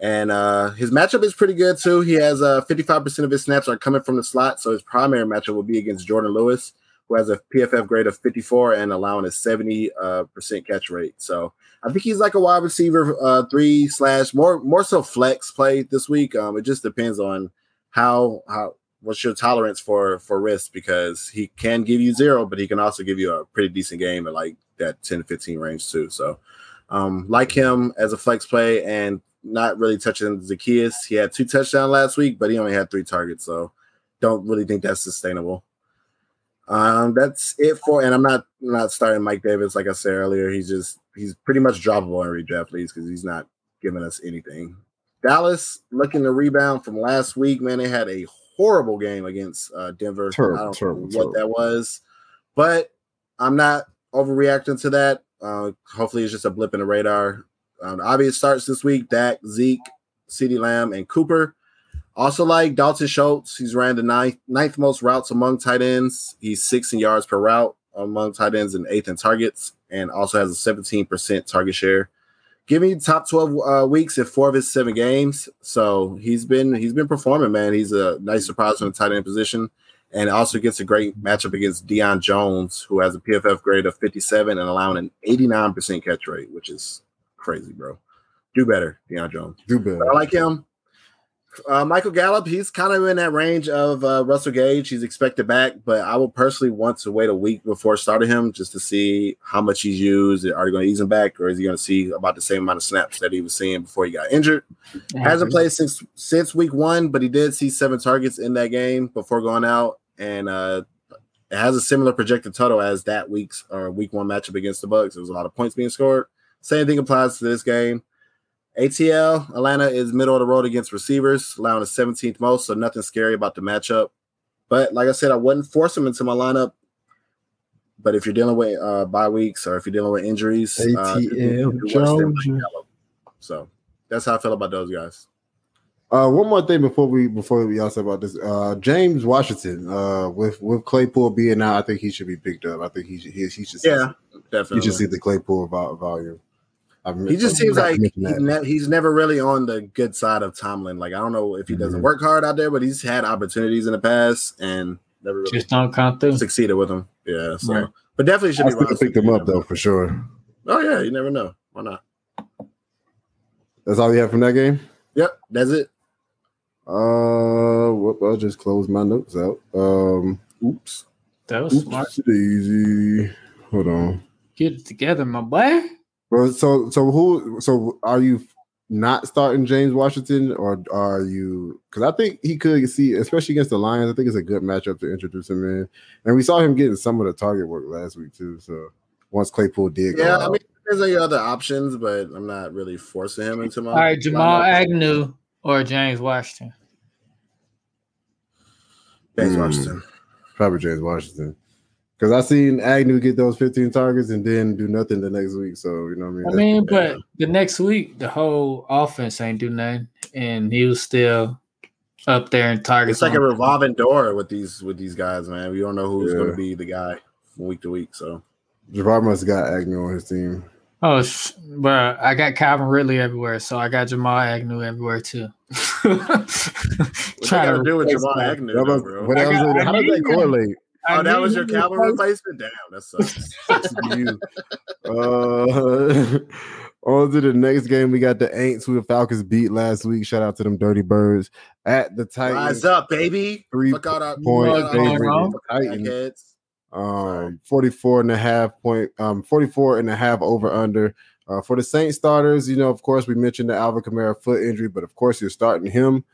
And uh, his matchup is pretty good too. He has uh, 55% of his snaps are coming from the slot, so his primary matchup will be against Jourdan Lewis, who has a PFF grade of 54 and allowing a 70 uh, percent catch rate. So I think he's like a wide receiver uh, three slash more more so flex play this week. Um, it just depends on how how what's your tolerance for for risk because he can give you zero, but he can also give you a pretty decent game at like that 10 to 15 range too. So um, like him as a flex play and not really touching Zaccheaus. He had two touchdowns last week, but he only had three targets, so don't really think that's sustainable. Um, that's it for, and I'm not not starting Mike Davis like I said earlier. He's just he's pretty much droppable in redraft leagues because he's not giving us anything. Dallas looking to rebound from last week. Man, they had a horrible game against uh, Denver. Terrible, I don't terrible, know what terrible. that was, but I'm not overreacting to that. Uh, hopefully, it's just a blip in the radar. Um, obvious starts this week: Dak, Zeke, CeeDee Lamb, and Cooper. Also, like Dalton Schultz, he's ran the ninth, ninth most routes among tight ends. He's six in yards per route among tight ends and eighth in targets, and also has a 17% target share. Give me top 12 uh, weeks in four of his seven games. So he's been he's been performing, man. He's a nice surprise from the tight end position. And also gets a great matchup against Deion Jones, who has a PFF grade of 57 and allowing an 89% catch rate, which is crazy, bro. Do better, Deion Jones. Do better. But I like him. Uh, Michael Gallup, he's kind of in that range of uh, Russell Gage. He's expected back, but I would personally want to wait a week before starting him just to see how much he's used. Are they going to ease him back, or is he going to see about the same amount of snaps that he was seeing before he got injured? Hasn't played since since week one, but he did see seven targets in that game before going out, and uh, it has a similar projected total as that week's or week one matchup against the Bucks. There was a lot of points being scored. Same thing applies to this game. ATL, Atlanta is middle of the road against receivers, allowing the 17th most, so nothing scary about the matchup. But like I said, I wouldn't force them into my lineup. But if you're dealing with uh, bye weeks or if you're dealing with injuries, ATL, uh, so that's how I feel about those guys. Uh, one more thing before we before we all also about this, uh, James Washington, uh, with with Claypool being out, I think he should be picked up. I think he should he, he should yeah, definitely. He should see the Claypool volume. I'm, he just seems like he's, ne- he's, never really on the good side of Tomlin. Like I don't know if he doesn't mm-hmm. work hard out there, but he's had opportunities in the past and never really just don't come through. Succeeded with him. Yeah. So, right. but definitely should I be. Picked him up though for sure. Oh yeah, you never know. Why not? That's all you have from that game. Yep, that's it. Uh, whoop, I'll just close my notes out. Um, oops. That was oops, smart. Easy. Hold on. Get it together, my boy. Well, so so who so are you not starting James Washington or are you because I think he could see, especially against the Lions, I think it's a good matchup to introduce him in. And we saw him getting some of the target work last week too. So once Claypool did Yeah, I mean there's any other options, but I'm not really forcing him into my all right, Jamal Agnew or James Washington. James mm, Washington. Probably James Washington. Because I seen Agnew get those 15 targets and then do nothing the next week. So you know what I mean. I mean, but the next week the whole offense ain't do nothing, and he was still up there in targets. It's like a revolving door with these with these guys, man. We don't know who's yeah. going to be the guy from week to week. So Javar must have got Agnew on his team. Oh, sh- bro, I got Calvin Ridley everywhere, so I got Jamal Agnew everywhere too. what Trying got to to do with replace Jamal. Agnew, though, bro? what else got- is- how does need that correlate? I Oh, that was your to Calvin replacement. Damn, that sucks. Sucks to you. Uh, on to the next game. We got the Aints who the Falcons beat last week. Shout out to them Dirty Birds at the Titans. Rise up, baby. Three Fuck out our point out our favorite fucking Titans. crackheads. um 44 and a half point um 44 and a half over under uh for the Saint starters you know of course we mentioned the Alvin Kamara foot injury but of course you're starting him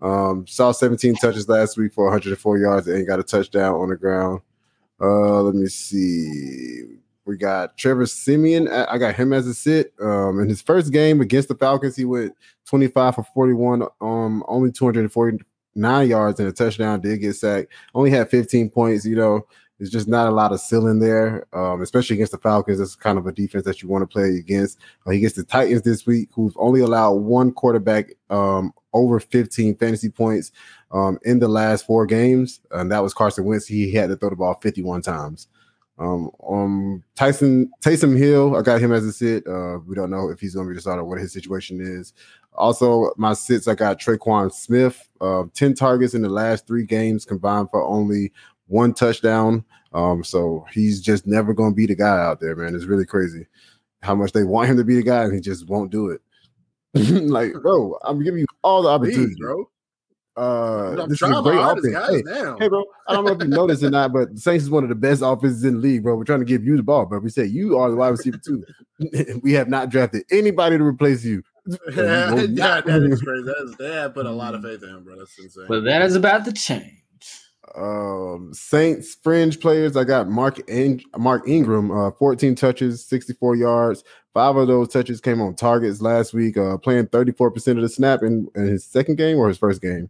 um saw 17 touches last week for 104 yards and got a touchdown on the ground. Uh let me see. We got Trevor Siemian. I got him as a sit. Um in his first game against the Falcons he went 25 for 41 um only 249 yards and a touchdown did get sacked only had 15 points you know. There's just not a lot of ceiling there, um, especially against the Falcons. That's kind of a defense that you want to play against. Uh, he gets the Titans this week, who've only allowed one quarterback um, over 15 fantasy points um, in the last four games, and that was Carson Wentz. He had to throw the ball 51 times. Um, um, Tyson Taysom Hill, I got him as a sit. Uh, we don't know if he's going to be the starter, what his situation is. Also, my sits, I got Tre'Quan Smith, uh, 10 targets in the last three games combined for only one touchdown. Um, so he's just never going to be the guy out there, man. It's really crazy how much they want him to be the guy, and he just won't do it. like, bro, I'm giving you all the opportunities, Please, bro. Uh, I'm this is a great offense. Hey, Damn. hey, bro, I don't know if you noticed or not, but the Saints is one of the best offenses in the league, bro. We're trying to give you the ball, bro. We say you are the wide receiver too. we have not drafted anybody to replace you. yeah, will that not- is crazy. That is, they have put a lot of faith in him, bro. That's insane. But that is about to change. Um Saints fringe players. I got Mark In- Mark Ingram, uh, 14 touches, 64 yards. Five of those touches came on targets last week, uh, playing 34% of the snap in, in his second game or his first game.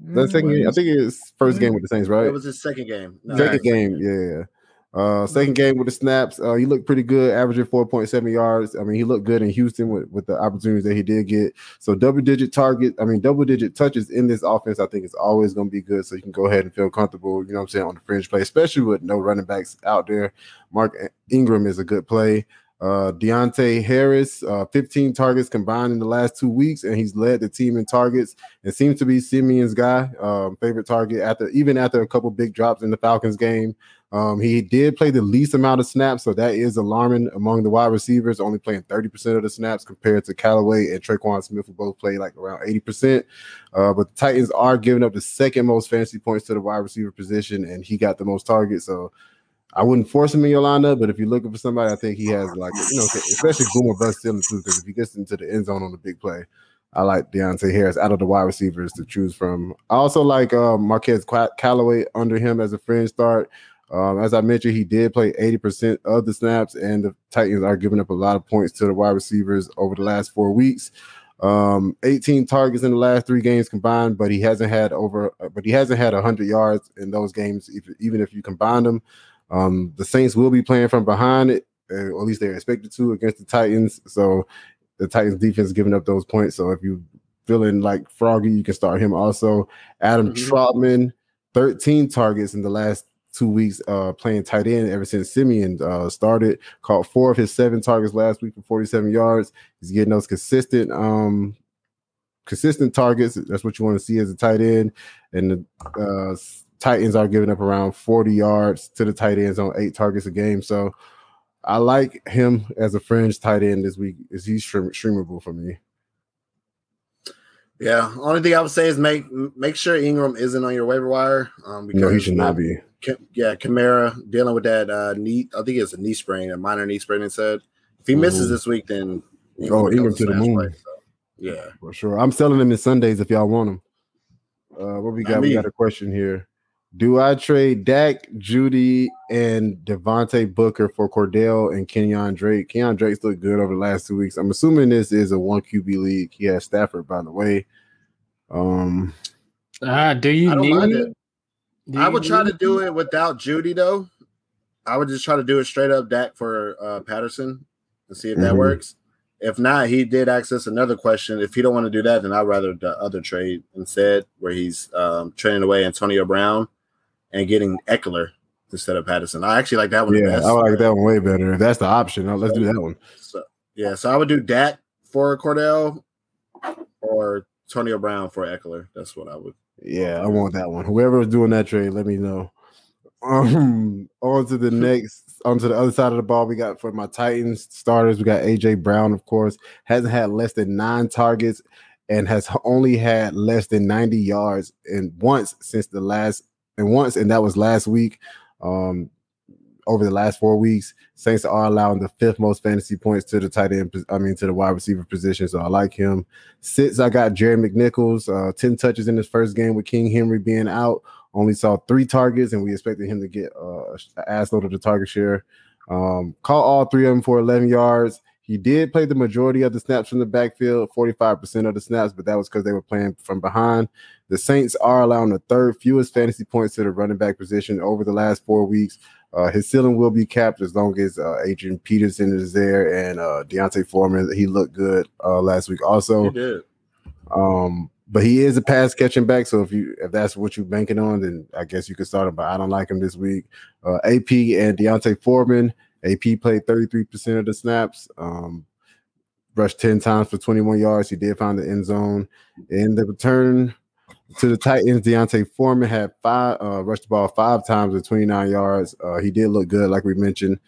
That second game, I think it's first game with the Saints, right? It was his second game. No, second game, yeah. Uh, second game with the snaps, uh, he looked pretty good, averaging 4.7 yards. I mean, he looked good in Houston with, with the opportunities that he did get. So double digit target, I mean, double digit touches in this offense, I think is always going to be good. So you can go ahead and feel comfortable, you know what I'm saying, on the fringe play, especially with no running backs out there. Mark Ingram is a good play. Uh, Deonte Harris, uh, 15 targets combined in the last two weeks, and he's led the team in targets. and seems to be Siemian's guy, um, favorite target after even after a couple big drops in the Falcons game. Um, he did play the least amount of snaps, so that is alarming among the wide receivers, only playing 30% of the snaps compared to Callaway and Tre'Quan Smith, who both play like around 80%. Uh, but the Titans are giving up the second most fantasy points to the wide receiver position, and he got the most targets. So I wouldn't force him in your lineup, but if you're looking for somebody, I think he has like you know, especially boomer bust stealing too, because if he gets into the end zone on the big play, I like Deonte Harris out of the wide receivers to choose from. I also like uh, Marquez Callaway under him as a fringe start. Um, as I mentioned, he did play 80% of the snaps, and the Titans are giving up a lot of points to the wide receivers over the last four weeks. Um, 18 targets in the last three games combined, but he hasn't had over, but he hasn't had 100 yards in those games, if, even if you combine them. Um, the Saints will be playing from behind it, or at least they're expected to against the Titans. So the Titans defense giving up those points. So if you feeling like Froggy, you can start him also. Adam Mhm. Trautman, 13 targets in the last two weeks, uh, playing tight end ever since Siemian uh, started. Caught four of his seven targets last week for 47 yards. He's getting those consistent, um, consistent targets. That's what you want to see as a tight end. And the uh, Titans are giving up around 40 yards to the tight ends on eight targets a game. So I like him as a fringe tight end this week. Is he stream- streamable for me? Yeah, only thing I would say is make make sure Ingram isn't on your waiver wire. Um, because No, he should not be. Yeah, Kamara dealing with that uh, knee. I think it's a knee sprain, a minor knee sprain. It said if he misses Mhm. this week, then Oh, Ingram to the moon. play, so, yeah, For sure. I'm selling him in Sundays if y'all want them. Uh, what we got? We got a question here. Do I trade Dak, Judy, and Devontae Booker for Cordell and Kenyan Drake? Kenyan Drake's looked good over the last two weeks. I'm assuming this is a one QB league. He has Stafford, by the way. Um, Uh, do you I don't need it. do I you would try to do it without Judy though. I would just try to do it straight up Dak for uh, Patterson and see if that Mhm. works. If not, he did access another question. If he don't want to do that, then I'd rather the other trade instead, where he's um, trading away Antonio Brown and getting Ekeler instead of Patterson. I actually like that one. Yeah. I like that one way better. If that's the option, uh, let's do that one. So, yeah, so I would do Dak for Cordell or Antonio Brown for Ekeler. That's what I would. Yeah, I want that one. Whoever was doing that trade, let me know. Um, on to the next, on to the other side of the ball. We got for my Titans starters, we got AJ Brown, of course, hasn't had less than nine targets and has only had less than 90 yards and once since the last and once, and that was last week. Um, over the last four weeks, Saints are allowing the fifth most fantasy points to the tight end. I mean, to the wide receiver position. So I like him. Sits, I got Jerry McNichols, uh, 10 touches in his first game with King Henry being out. Only saw three targets, and we expected him to get uh, an ass load of the target share. Um, caught all three of them for 11 yards. He did play the majority of the snaps from the backfield, 45% of the snaps, but that was because they were playing from behind. The Saints are allowing the third fewest fantasy points to the running back position over the last four weeks. Uh, his ceiling will be capped as long as uh, Adrian Peterson is there and uh, D'Onta Foreman. He looked good uh, last week. Also, He did. um, but he is a pass catching back. So if you if that's what you're banking on, then I guess you could start him. But I don't like him this week. Uh, AP and D'Onta Foreman. AP played 33% of the snaps. Um, rushed 10 times for 21 yards. He did find the end zone. In the return to the Titans, D'Onta Foreman had five uh, rushed the ball five times with 29 yards. Uh, he did look good, like we mentioned.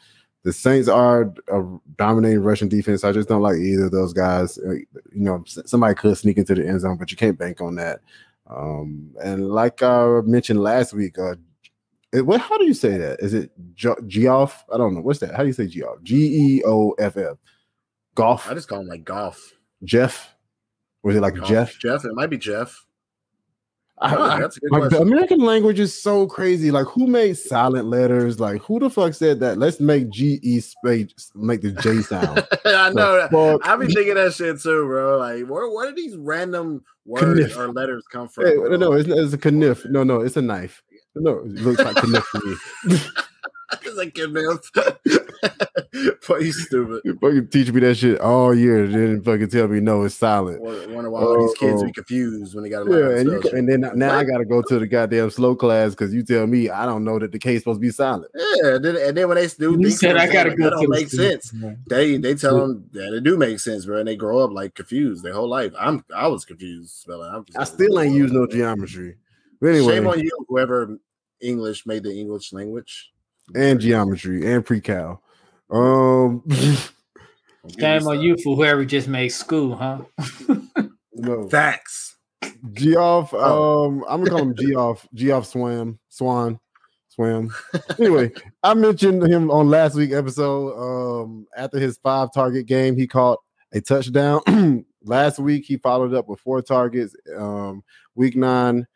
The Saints are a dominating rushing defense. I just don't like either of those guys. Uh, You know, somebody could sneak into the end zone, but you can't bank on that. Um, and like I mentioned last week, uh, what? How do you say that? Is it Geoff? I don't know. What's that? How do you say Geoff? G E O F F. Golf. I just call him like golf. Jeff. Was it like Golf. Jeff? Jeff. It might be Jeff. I- Oh, that's a good like the. American language is so crazy. Like, who made silent letters? Like, who the fuck said that? Let's make G E space make the J sound. I know. Fuck. I be thinking that shit too, bro. Like, where where do these random words Kniff. or letters come from? Hey, bro? no, it's, it's a kniff. No, no, it's a knife. No, it looks like kniff to me. it's like kniff. But he's stupid. You fucking teach me that shit all year, then fucking tell me no, it's silent. Wonder wonder why all these kids Oh. be confused when they got to learn. Yeah, and, you, and then now I gotta go to the goddamn slow class because you tell me I don't know that the case supposed to be silent. Yeah, and then, and then when they do You things, said I gotta don't go to the make school. sense. They they tell them that it do make sense, bro, and they grow up like confused their whole life. I'm I was confused spelling. I'm just I still ain't what? use no geometry. But anyway, Shame on you, whoever English made the English language. and geometry and pre-cal. Um, Shame on you for whoever just made school, huh? no. Facts. Geoff, Oh. um, I'm gonna call him Geoff. Geoff Swam, Swan, Swam. Anyway, I mentioned him on last week episode. Um, after his five target game, he caught a touchdown. last week, he followed up with four targets. Um, week nine,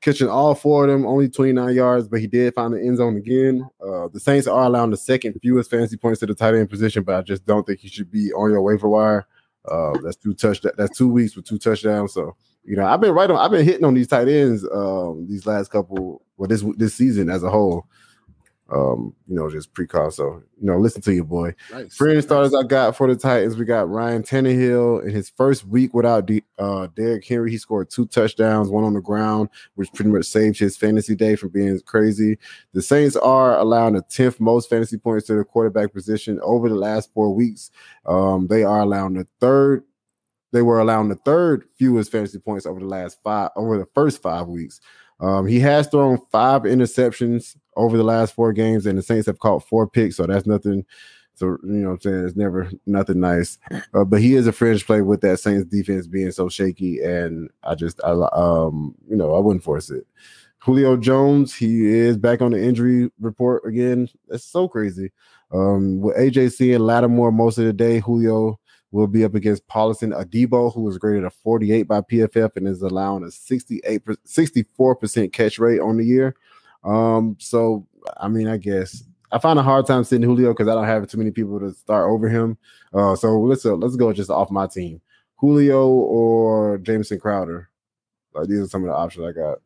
catching all four of them, only 29 yards, but he did find the end zone again. Uh, the Saints are allowing the second fewest fantasy points to the tight end position, but I just don't think he should be on your waiver wire. Uh, that's two touch. That's two weeks with two touchdowns. So you know, I've been right on. I've been hitting on these tight ends um, these last couple. Well, this this season as a whole. Um, you know, just pre-call. So you know, listen to your boy. Nice. Friend starters I got for the Titans. We got Ryan Tannehill in his first week without D, uh, Derrick Henry. He scored two touchdowns, one on the ground, which pretty much saved his fantasy day from being crazy. The Saints are allowing the 10th most fantasy points to the quarterback position over the last four weeks. Um, they are allowing the third. They were allowing the third fewest fantasy points over the last five over the first five weeks. Um, he has thrown five interceptions over the last four games, and the Saints have caught four picks, so that's nothing. So you know I'm saying it's never nothing nice. Uh, but he is a fringe play with that Saints defense being so shaky, and I just I um you know I wouldn't force it. Julio Jones, he is back on the injury report again. That's so crazy. Um, with AJC and Lattimore most of the day, Julio will be up against Paulson Adebo, who was graded a 48 by PFF and is allowing a 68 64% catch rate on the year. Um, so I mean, I guess I find a hard time sitting Julio because I don't have too many people to start over him. Uh, so let's uh, let's go just off my team, Julio or Jameson Crowder. Like these are some of the options I got.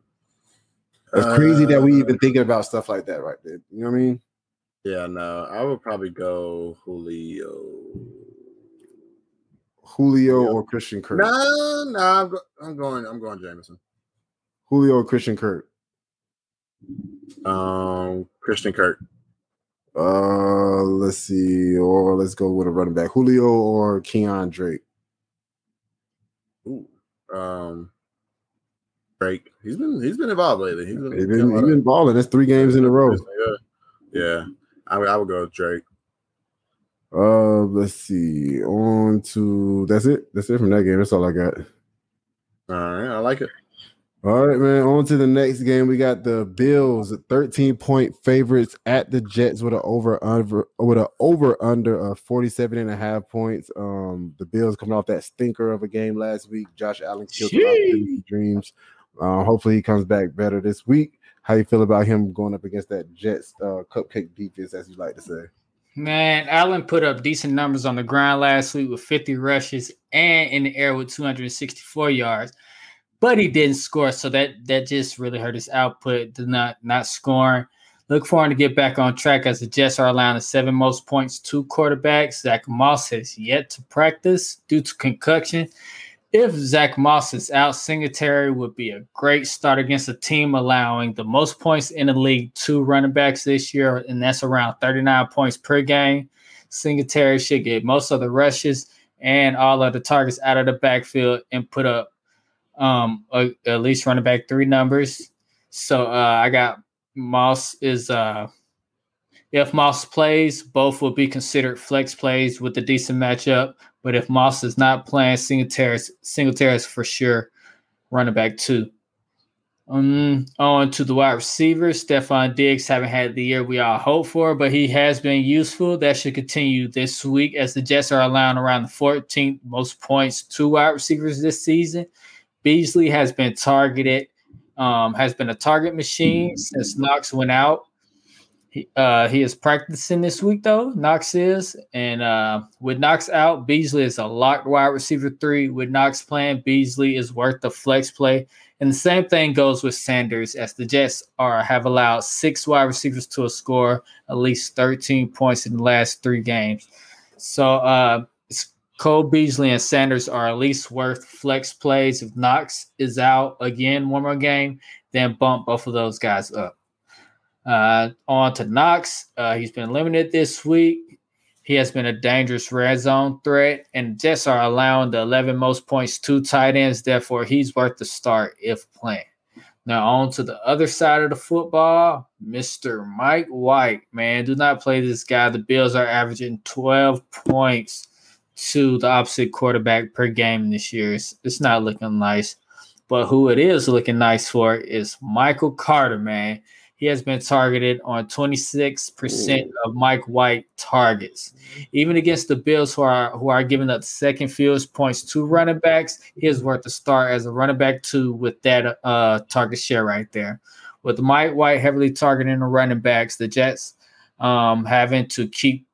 It's crazy that we Uh, even thinking about stuff like that right there. You know what I mean? Yeah, no, I would probably go Julio. Julio Yeah. or Christian Kirk. No, no, I'm, go- I'm going. I'm going Jameson. Julio or Christian Kirk. Um, Christian Kirk. Uh, let's see, or let's go with a running back, Julio or Keon Drake. Ooh, um, Drake. He's been he's been involved lately. He's been He's been, he been balling. That's three games in a row. Yeah, yeah. I would I would go with Drake. Uh, let's see. On to that's it. That's it from that game. That's all I got. All right, I like it. All right, man. On to the next game. We got the Bills, 13 point favorites at the Jets with an over under with an over under of 47 and a half points. Um, the Bills coming off that stinker of a game last week. Josh Allen killed dreams. Uh, hopefully he comes back better this week. How you feel about him going up against that Jets uh, cupcake defense, as you like to say? Man, Allen put up decent numbers on the ground last week with 50 rushes and in the air with 264 yards, but he didn't score. So that that just really hurt his output. Did not not scoring. Look for him to get back on track as the Jets are allowing the seven most points to quarterbacks. Zack Moss has yet to practice due to concussion. If Zack Moss is out, Singletary would be a great start against a team allowing the most points in the league to running backs this year, and that's around 39 points per game. Singletary should get most of the rushes and all of the targets out of the backfield and put up um a, at least running back three numbers. So uh, I got Moss is uh if Moss plays, both will be considered flex plays with a decent matchup. But if Moss is not playing, Singletary, Singletary is for sure running back two. Um, on to the wide receivers. Stefon Diggs haven't had the year we all hope for, but he has been useful. That should continue this week as the Jets are allowing around the 14th most points to wide receivers this season. Beasley has been targeted, um, has been a target machine since Knox went out. He, uh, he is practicing this week though. Knox is, and uh, with Knox out, Beasley is a locked wide receiver three. With Knox playing, Beasley is worth the flex play, and the same thing goes with Sanders, as the Jets are have allowed six wide receivers to score at least 13 points in the last three games. So uh, Cole Beasley and Sanders are at least worth flex plays. If Knox is out again, one more game, then bump both of those guys up. Uh, on to Knox. Uh, he's been limited this week. He has been a dangerous red zone threat, and Jets are allowing the 11 most points to tight ends. Therefore, he's worth the start if playing. Now, on to the other side of the football, Mr. Mike White. Man, do not play this guy. The Bills are averaging 12 points to the opposite quarterback per game this year. It's, it's not looking nice. But who it is looking nice for is Michael Carter, man. He has been targeted on 26% of Mike White targets. Even against the Bills, who are who are giving up second fewest points to running backs, he is worth a start as a running back two with that uh, target share right there. With Mike White heavily targeting the running backs, the Jets um, having to keep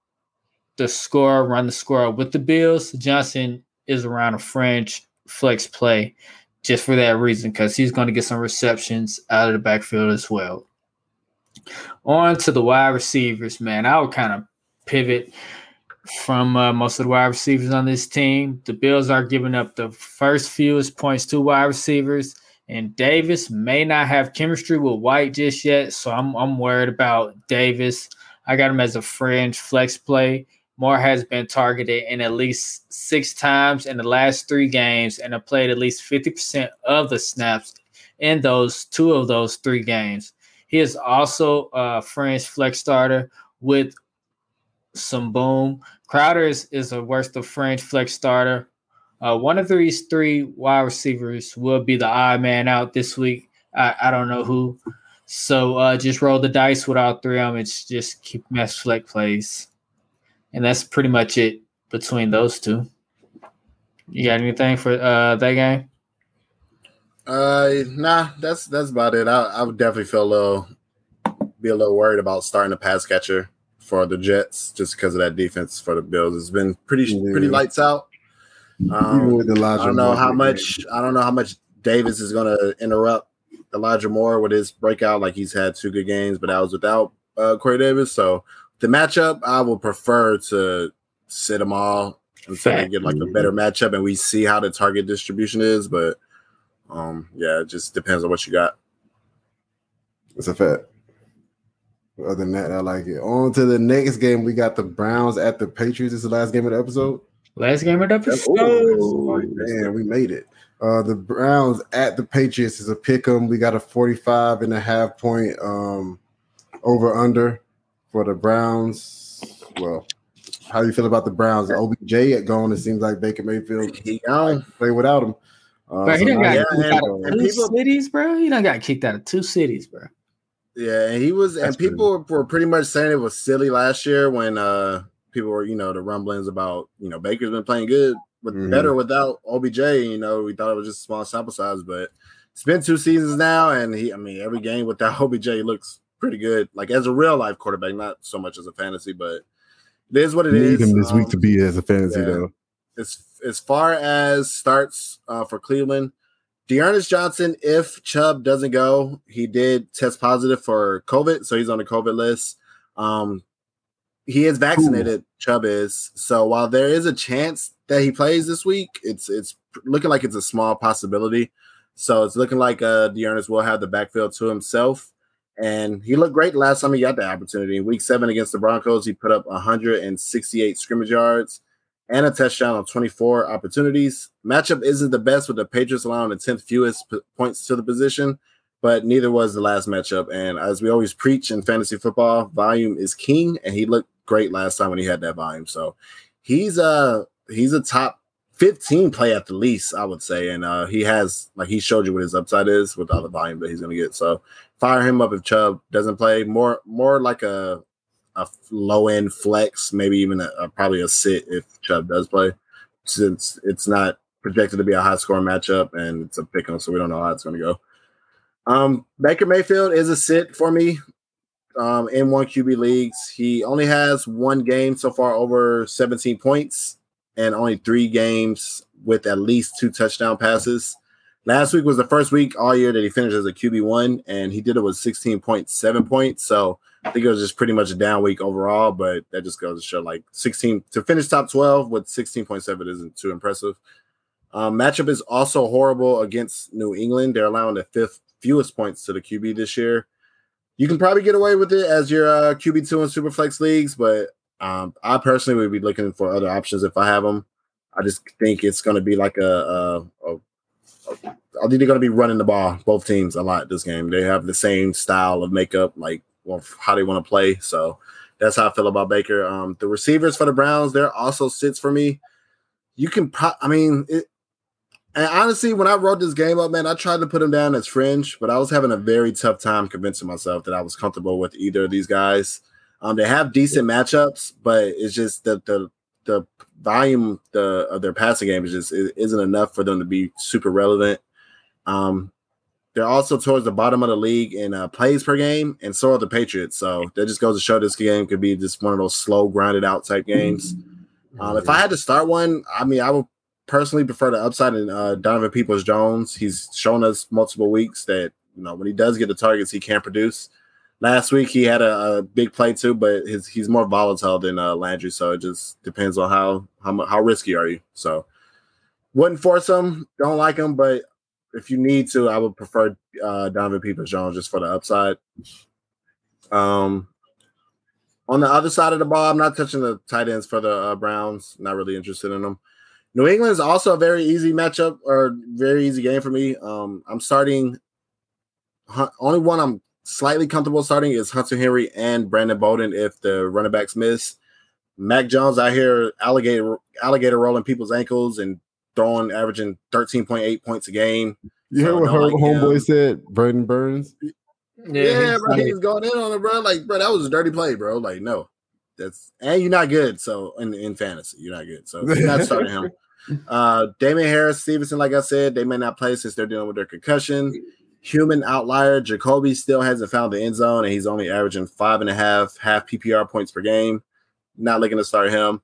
the score, run the score with the Bills. Johnson is around a fringe flex play just for that reason because he's going to get some receptions out of the backfield as well. On to the wide receivers, man. I would kind of pivot from uh, most of the wide receivers on this team. The Bills are giving up the first fewest points to wide receivers, and Davis may not have chemistry with White just yet, so I'm I'm worried about Davis. I got him as a fringe flex play. Moore has been targeted in at least six times in the last three games and have played at least 50% of the snaps in those two of those three games. He is also a French flex starter with some boom. Crowder is, is a worst of French flex starter. Uh, one of these three wide receivers will be the odd man out this week. I, I don't know who. So uh, just roll the dice with all three of them. It's just keep mess flex plays. And that's pretty much it between those two. You got anything for uh, that game? Uh, nah, that's that's about it. I, I would definitely feel a little, be a little worried about starting a pass catcher for the Jets just because of that defense for the Bills. It's been pretty Yeah. pretty lights out. Um, Even with Elijah I don't know Moore how big much. I don't know how much Davis is going to interrupt Elijah Moore with his breakout. Like he's had two good games, but that was without uh, Corey Davis. So the matchup, I would prefer to sit them all until they Fact. get like a better matchup and we see how the target distribution is. But um, yeah, it just depends on what you got. It's a fact. Other than that, I like it. On to the next game. We got the Browns at the Patriots. This is the last game of the episode. Last game of the episode. Oh, man, we made it. Uh, the Browns at the Patriots is a pick 'em. We got a 45 and a half point um, over under for the Browns. Well, how do you feel about the Browns? OBJ at gone. It seems like Baker Mayfield He gone. play without him. Uh, Bro, he so done now got kicked out of two people- cities, bro. He done got kicked out of two cities, bro. Yeah, and he was, That's and people were pretty much saying it was silly last year when uh people were, you know, the rumblings about, you know, Baker's been playing good, with Mhm. better without OBJ. You know, we thought it was just a small sample size, but it's been two seasons now, and he, I mean, every game without OBJ looks pretty good, like as a real life quarterback, not so much as a fantasy, but it is what it we is. need him this week Um, to be as a fantasy yeah. though. as as far as starts uh, for Cleveland, D'Ernest Johnson, if Chubb doesn't go, he did test positive for COVID, so he's on the COVID list. Um, he is vaccinated. Chubb is. So while there is a chance that he plays this week, it's it's looking like it's a small possibility. So it's looking like uh D'Ernest will have the backfield to himself. And he looked great last time he got the opportunity. In week seven against the Broncos, he put up 168 scrimmage yards and a touchdown on 24 opportunities. Matchup isn't the best with the Patriots allowing the 10th fewest p- points to the position, but neither was the last matchup. And as we always preach in fantasy football, volume is king, and he looked great last time when he had that volume. So he's a he's a top 15 play at the least, I would say. And uh he has like he showed you what his upside is with all the volume that he's gonna get. So fire him up if Chubb doesn't play. More more like a a low end flex, maybe even a, a- probably a sit if Chubb does play, since it's not projected to be a high scoring matchup and it's a pick 'em, so we don't know how it's going to go. Um, Baker Mayfield is a sit for me um, in one QB leagues. He only has one game so far over 17 points and only three games with at least two touchdown passes. Last week was the first week all year that he finished as a QB one, and he did it with 16.7 points. So I think it was just pretty much a down week overall, but that just goes to show like 16 to finish top 12 with 16.7 isn't too impressive. Um, matchup is also horrible against New England. They're allowing the fifth fewest points to the QB this year. You can probably get away with it as your uh, QB two in Superflex leagues, but um, I personally would be looking for other options if I have them. I just think it's going to be like a, I think they're going to be running the ball both teams a lot this game. They have the same style of makeup, like well, how they want to play. So that's how I feel about Baker. Um, the receivers for the Browns, they're also sits for me. You can, pro- I mean, it, and honestly, when I wrote this game up, man, I tried to put him down as fringe, but I was having a very tough time convincing myself that I was comfortable with either of these guys. Um, they have decent matchups, but it's just that the the volume the of their passing game is just isn't enough for them to be super relevant. Um, they're also towards the bottom of the league in uh, plays per game, and so are the Patriots. So that just goes to show this game could be just one of those slow, grounded out type games. Um, if I had to start one, I mean, I would personally prefer the upside in uh, Donovan Peoples Jones. He's shown us multiple weeks that you know when he does get the targets, he can produce. Last week he had a, a big play too, but his, he's more volatile than uh, Landry, so it just depends on how how how risky are you. So wouldn't force him. Don't like him, but if you need to, I would prefer uh, Donovan Peoples Jones just for the upside. Um, on the other side of the ball, I'm not touching the tight ends for the uh, Browns. Not really interested in them. New England is also a very easy matchup or very easy game for me. Um, I'm starting. Only one I'm slightly comfortable starting is Hunter Henry and Brandon Bolden if the running backs miss. Mac Jones out here alligator alligator rolling people's ankles and throwing averaging 13.8 points a game. You So heard what her like homeboy him. said, Braden Burns? Yeah, he's bro, like- he's going in on it, bro. Like, bro, that was a dirty play, bro. Like, no, that's and you're not good. So in in fantasy, you're not good. So you're not starting him. Uh, Damien Harris, Stevenson, like I said, they may not play since they're dealing with their concussion. Human outlier, Jakobi still hasn't found the end zone, and he's only averaging five and a half half PPR points per game. Not looking to start him.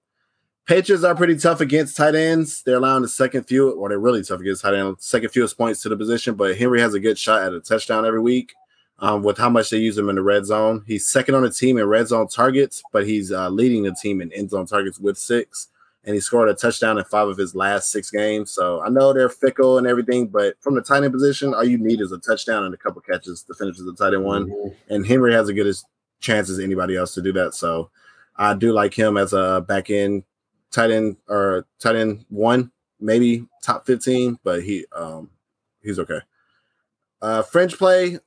Patriots are pretty tough against tight ends. They're allowing the second few, or they're really tough against tight ends, second fewest points to the position. But Henry has a good shot at a touchdown every week. Um, with how much they use him in the red zone, he's second on the team in red zone targets, but he's uh, leading the team in end zone targets with six. And he scored a touchdown in five of his last six games. So I know they're fickle and everything, but from the tight end position, all you need is a touchdown and a couple catches to finish as a tight end one. And Henry has a good chance as anybody else to do that. So I do like him as a back end tight end or tight end one, maybe top 15, but he um he's okay. Uh French play.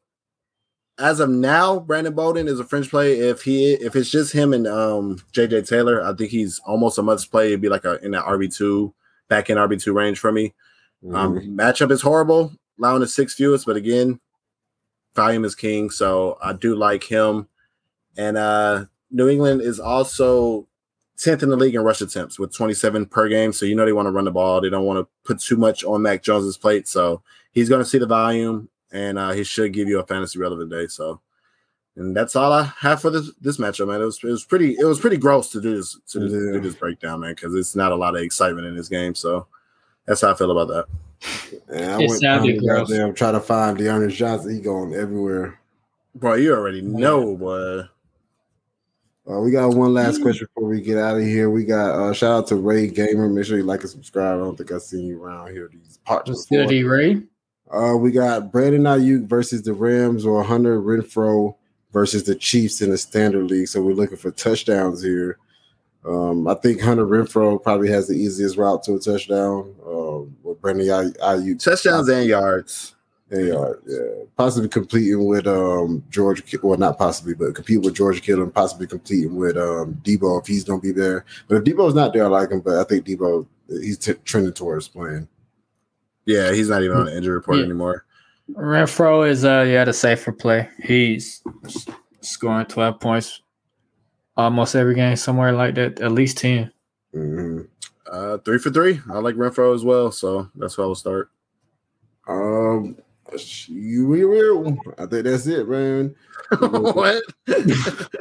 As of now, Brandon Bolden is a French play. If he if it's just him and um JJ Taylor, I think he's almost a must play. It'd be like a in that RB2 back in RB2 range for me. Um, Mhm. matchup is horrible, allowing the six fewest, but again, volume is king. So I do like him. And uh New England is also 10th in the league in rush attempts with 27 per game. So you know they want to run the ball. They don't want to put too much on Mac Jones's plate. So he's going to see the volume and uh, he should give you a fantasy relevant day. So and that's all I have for this this matchup, man. It was it was pretty it was pretty gross to do this to Yeah. do this breakdown, man, because it's not a lot of excitement in this game. So that's how I feel about that. And I It went sounded trying to gross. goddamn try to find D'Ernest Johnson. He going everywhere. Bro, you already know, boy. Uh, we got one last question before we get out of here. We got uh, shout out to Ray Gamer. Make sure you like and subscribe. I don't think I've seen you around here these parts What's before. good, Ray? Uh, we got Brandon Aiyuk versus the Rams or Hunter Renfrow versus the Chiefs in the standard league. So we're looking for touchdowns here. Um, I think Hunter Renfrow probably has the easiest route to a touchdown. Um, with Brandon Ay- Aiyuk Touchdowns and yards. They are, yeah. Possibly competing with um George, well, not possibly, but compete with George Kittle and possibly competing with um Deebo if he's gonna be there. But if Deebo's not there, I like him. But I think Debo he's t- trending towards playing. Yeah, he's not even on the injury report Yeah. anymore. Renfrow is uh yeah the safer play. He's scoring twelve points almost every game, somewhere like that, at least ten. hmm Uh, three for three. I like Renfrow as well, so that's where I'll start. Um, you will. I think that's it, man. what?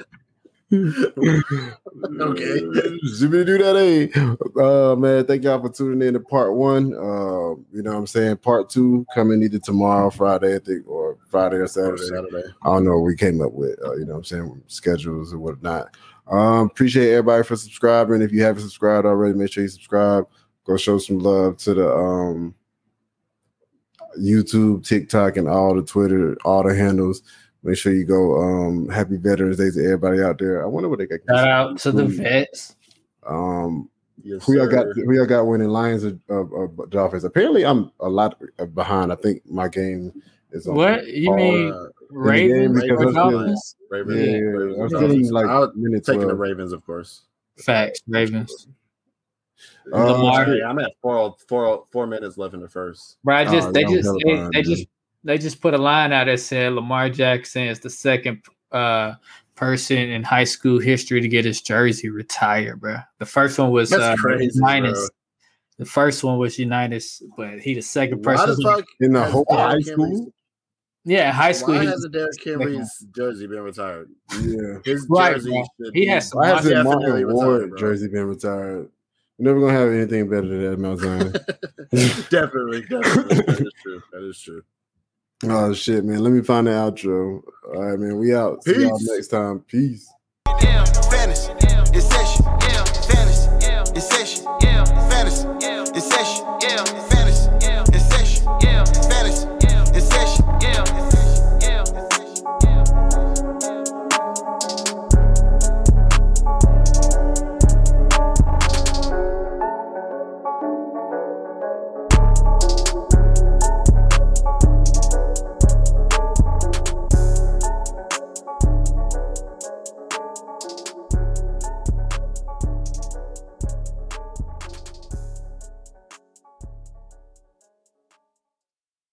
Okay. Zippity do that, eh? Uh, man, thank y'all for tuning in to part one. Uh, you know what I'm saying? Part two coming either tomorrow, Friday, I think, or Friday or Saturday. Saturday. I don't know what we came up with, uh, you know what I'm saying, schedules and whatnot. Um, appreciate everybody for subscribing. If you haven't subscribed already, make sure you subscribe. Go show some love to the um YouTube, TikTok, and all the Twitter, all the handles. Make sure you go um happy Veterans Day to everybody out there. I wonder what they got. Shout out to the vets. Um Yes, who y'all got sir. who y'all got winning Lions or, or, or Dolphins? Apparently I'm a lot behind. I think my game is on What you all- mean Uh, Ravens because or I'm Dolphins? Ravens, Yeah, yeah, Ravens, yeah. I'm Dolphins. feeling like I'll minute taking the 12. Ravens, of course. Facts, Ravens. Uh, Lamar. Yeah, I'm at four, four, four minutes left in the first. Bro, I just Oh, they y'all just hella they, behind, they just they just put a line out that said Lamar Jackson is the second uh person in high school history to get his jersey retired, bro. The first one was That's uh, crazy, Unitas. bro. The first one was Unitas, but he the second Why person. the fuck? in the whole Derrick high Henry's- school. yeah, high school. Why hasn't Derrick Henry's jersey been retired? Yeah. His Right, jersey bro. He be- has Why hasn't definitely Martin retired, Ward jersey been retired? We're never gonna have anything better than that, Mount Zion. definitely, definitely. That is true. That is true. oh shit, man. Let me find the outro. All right, man. We out. See y'all next time. Peace. Yeah, fantasy, it's session. Yeah, fantasy. Yeah, it's session. Yeah, fantasy.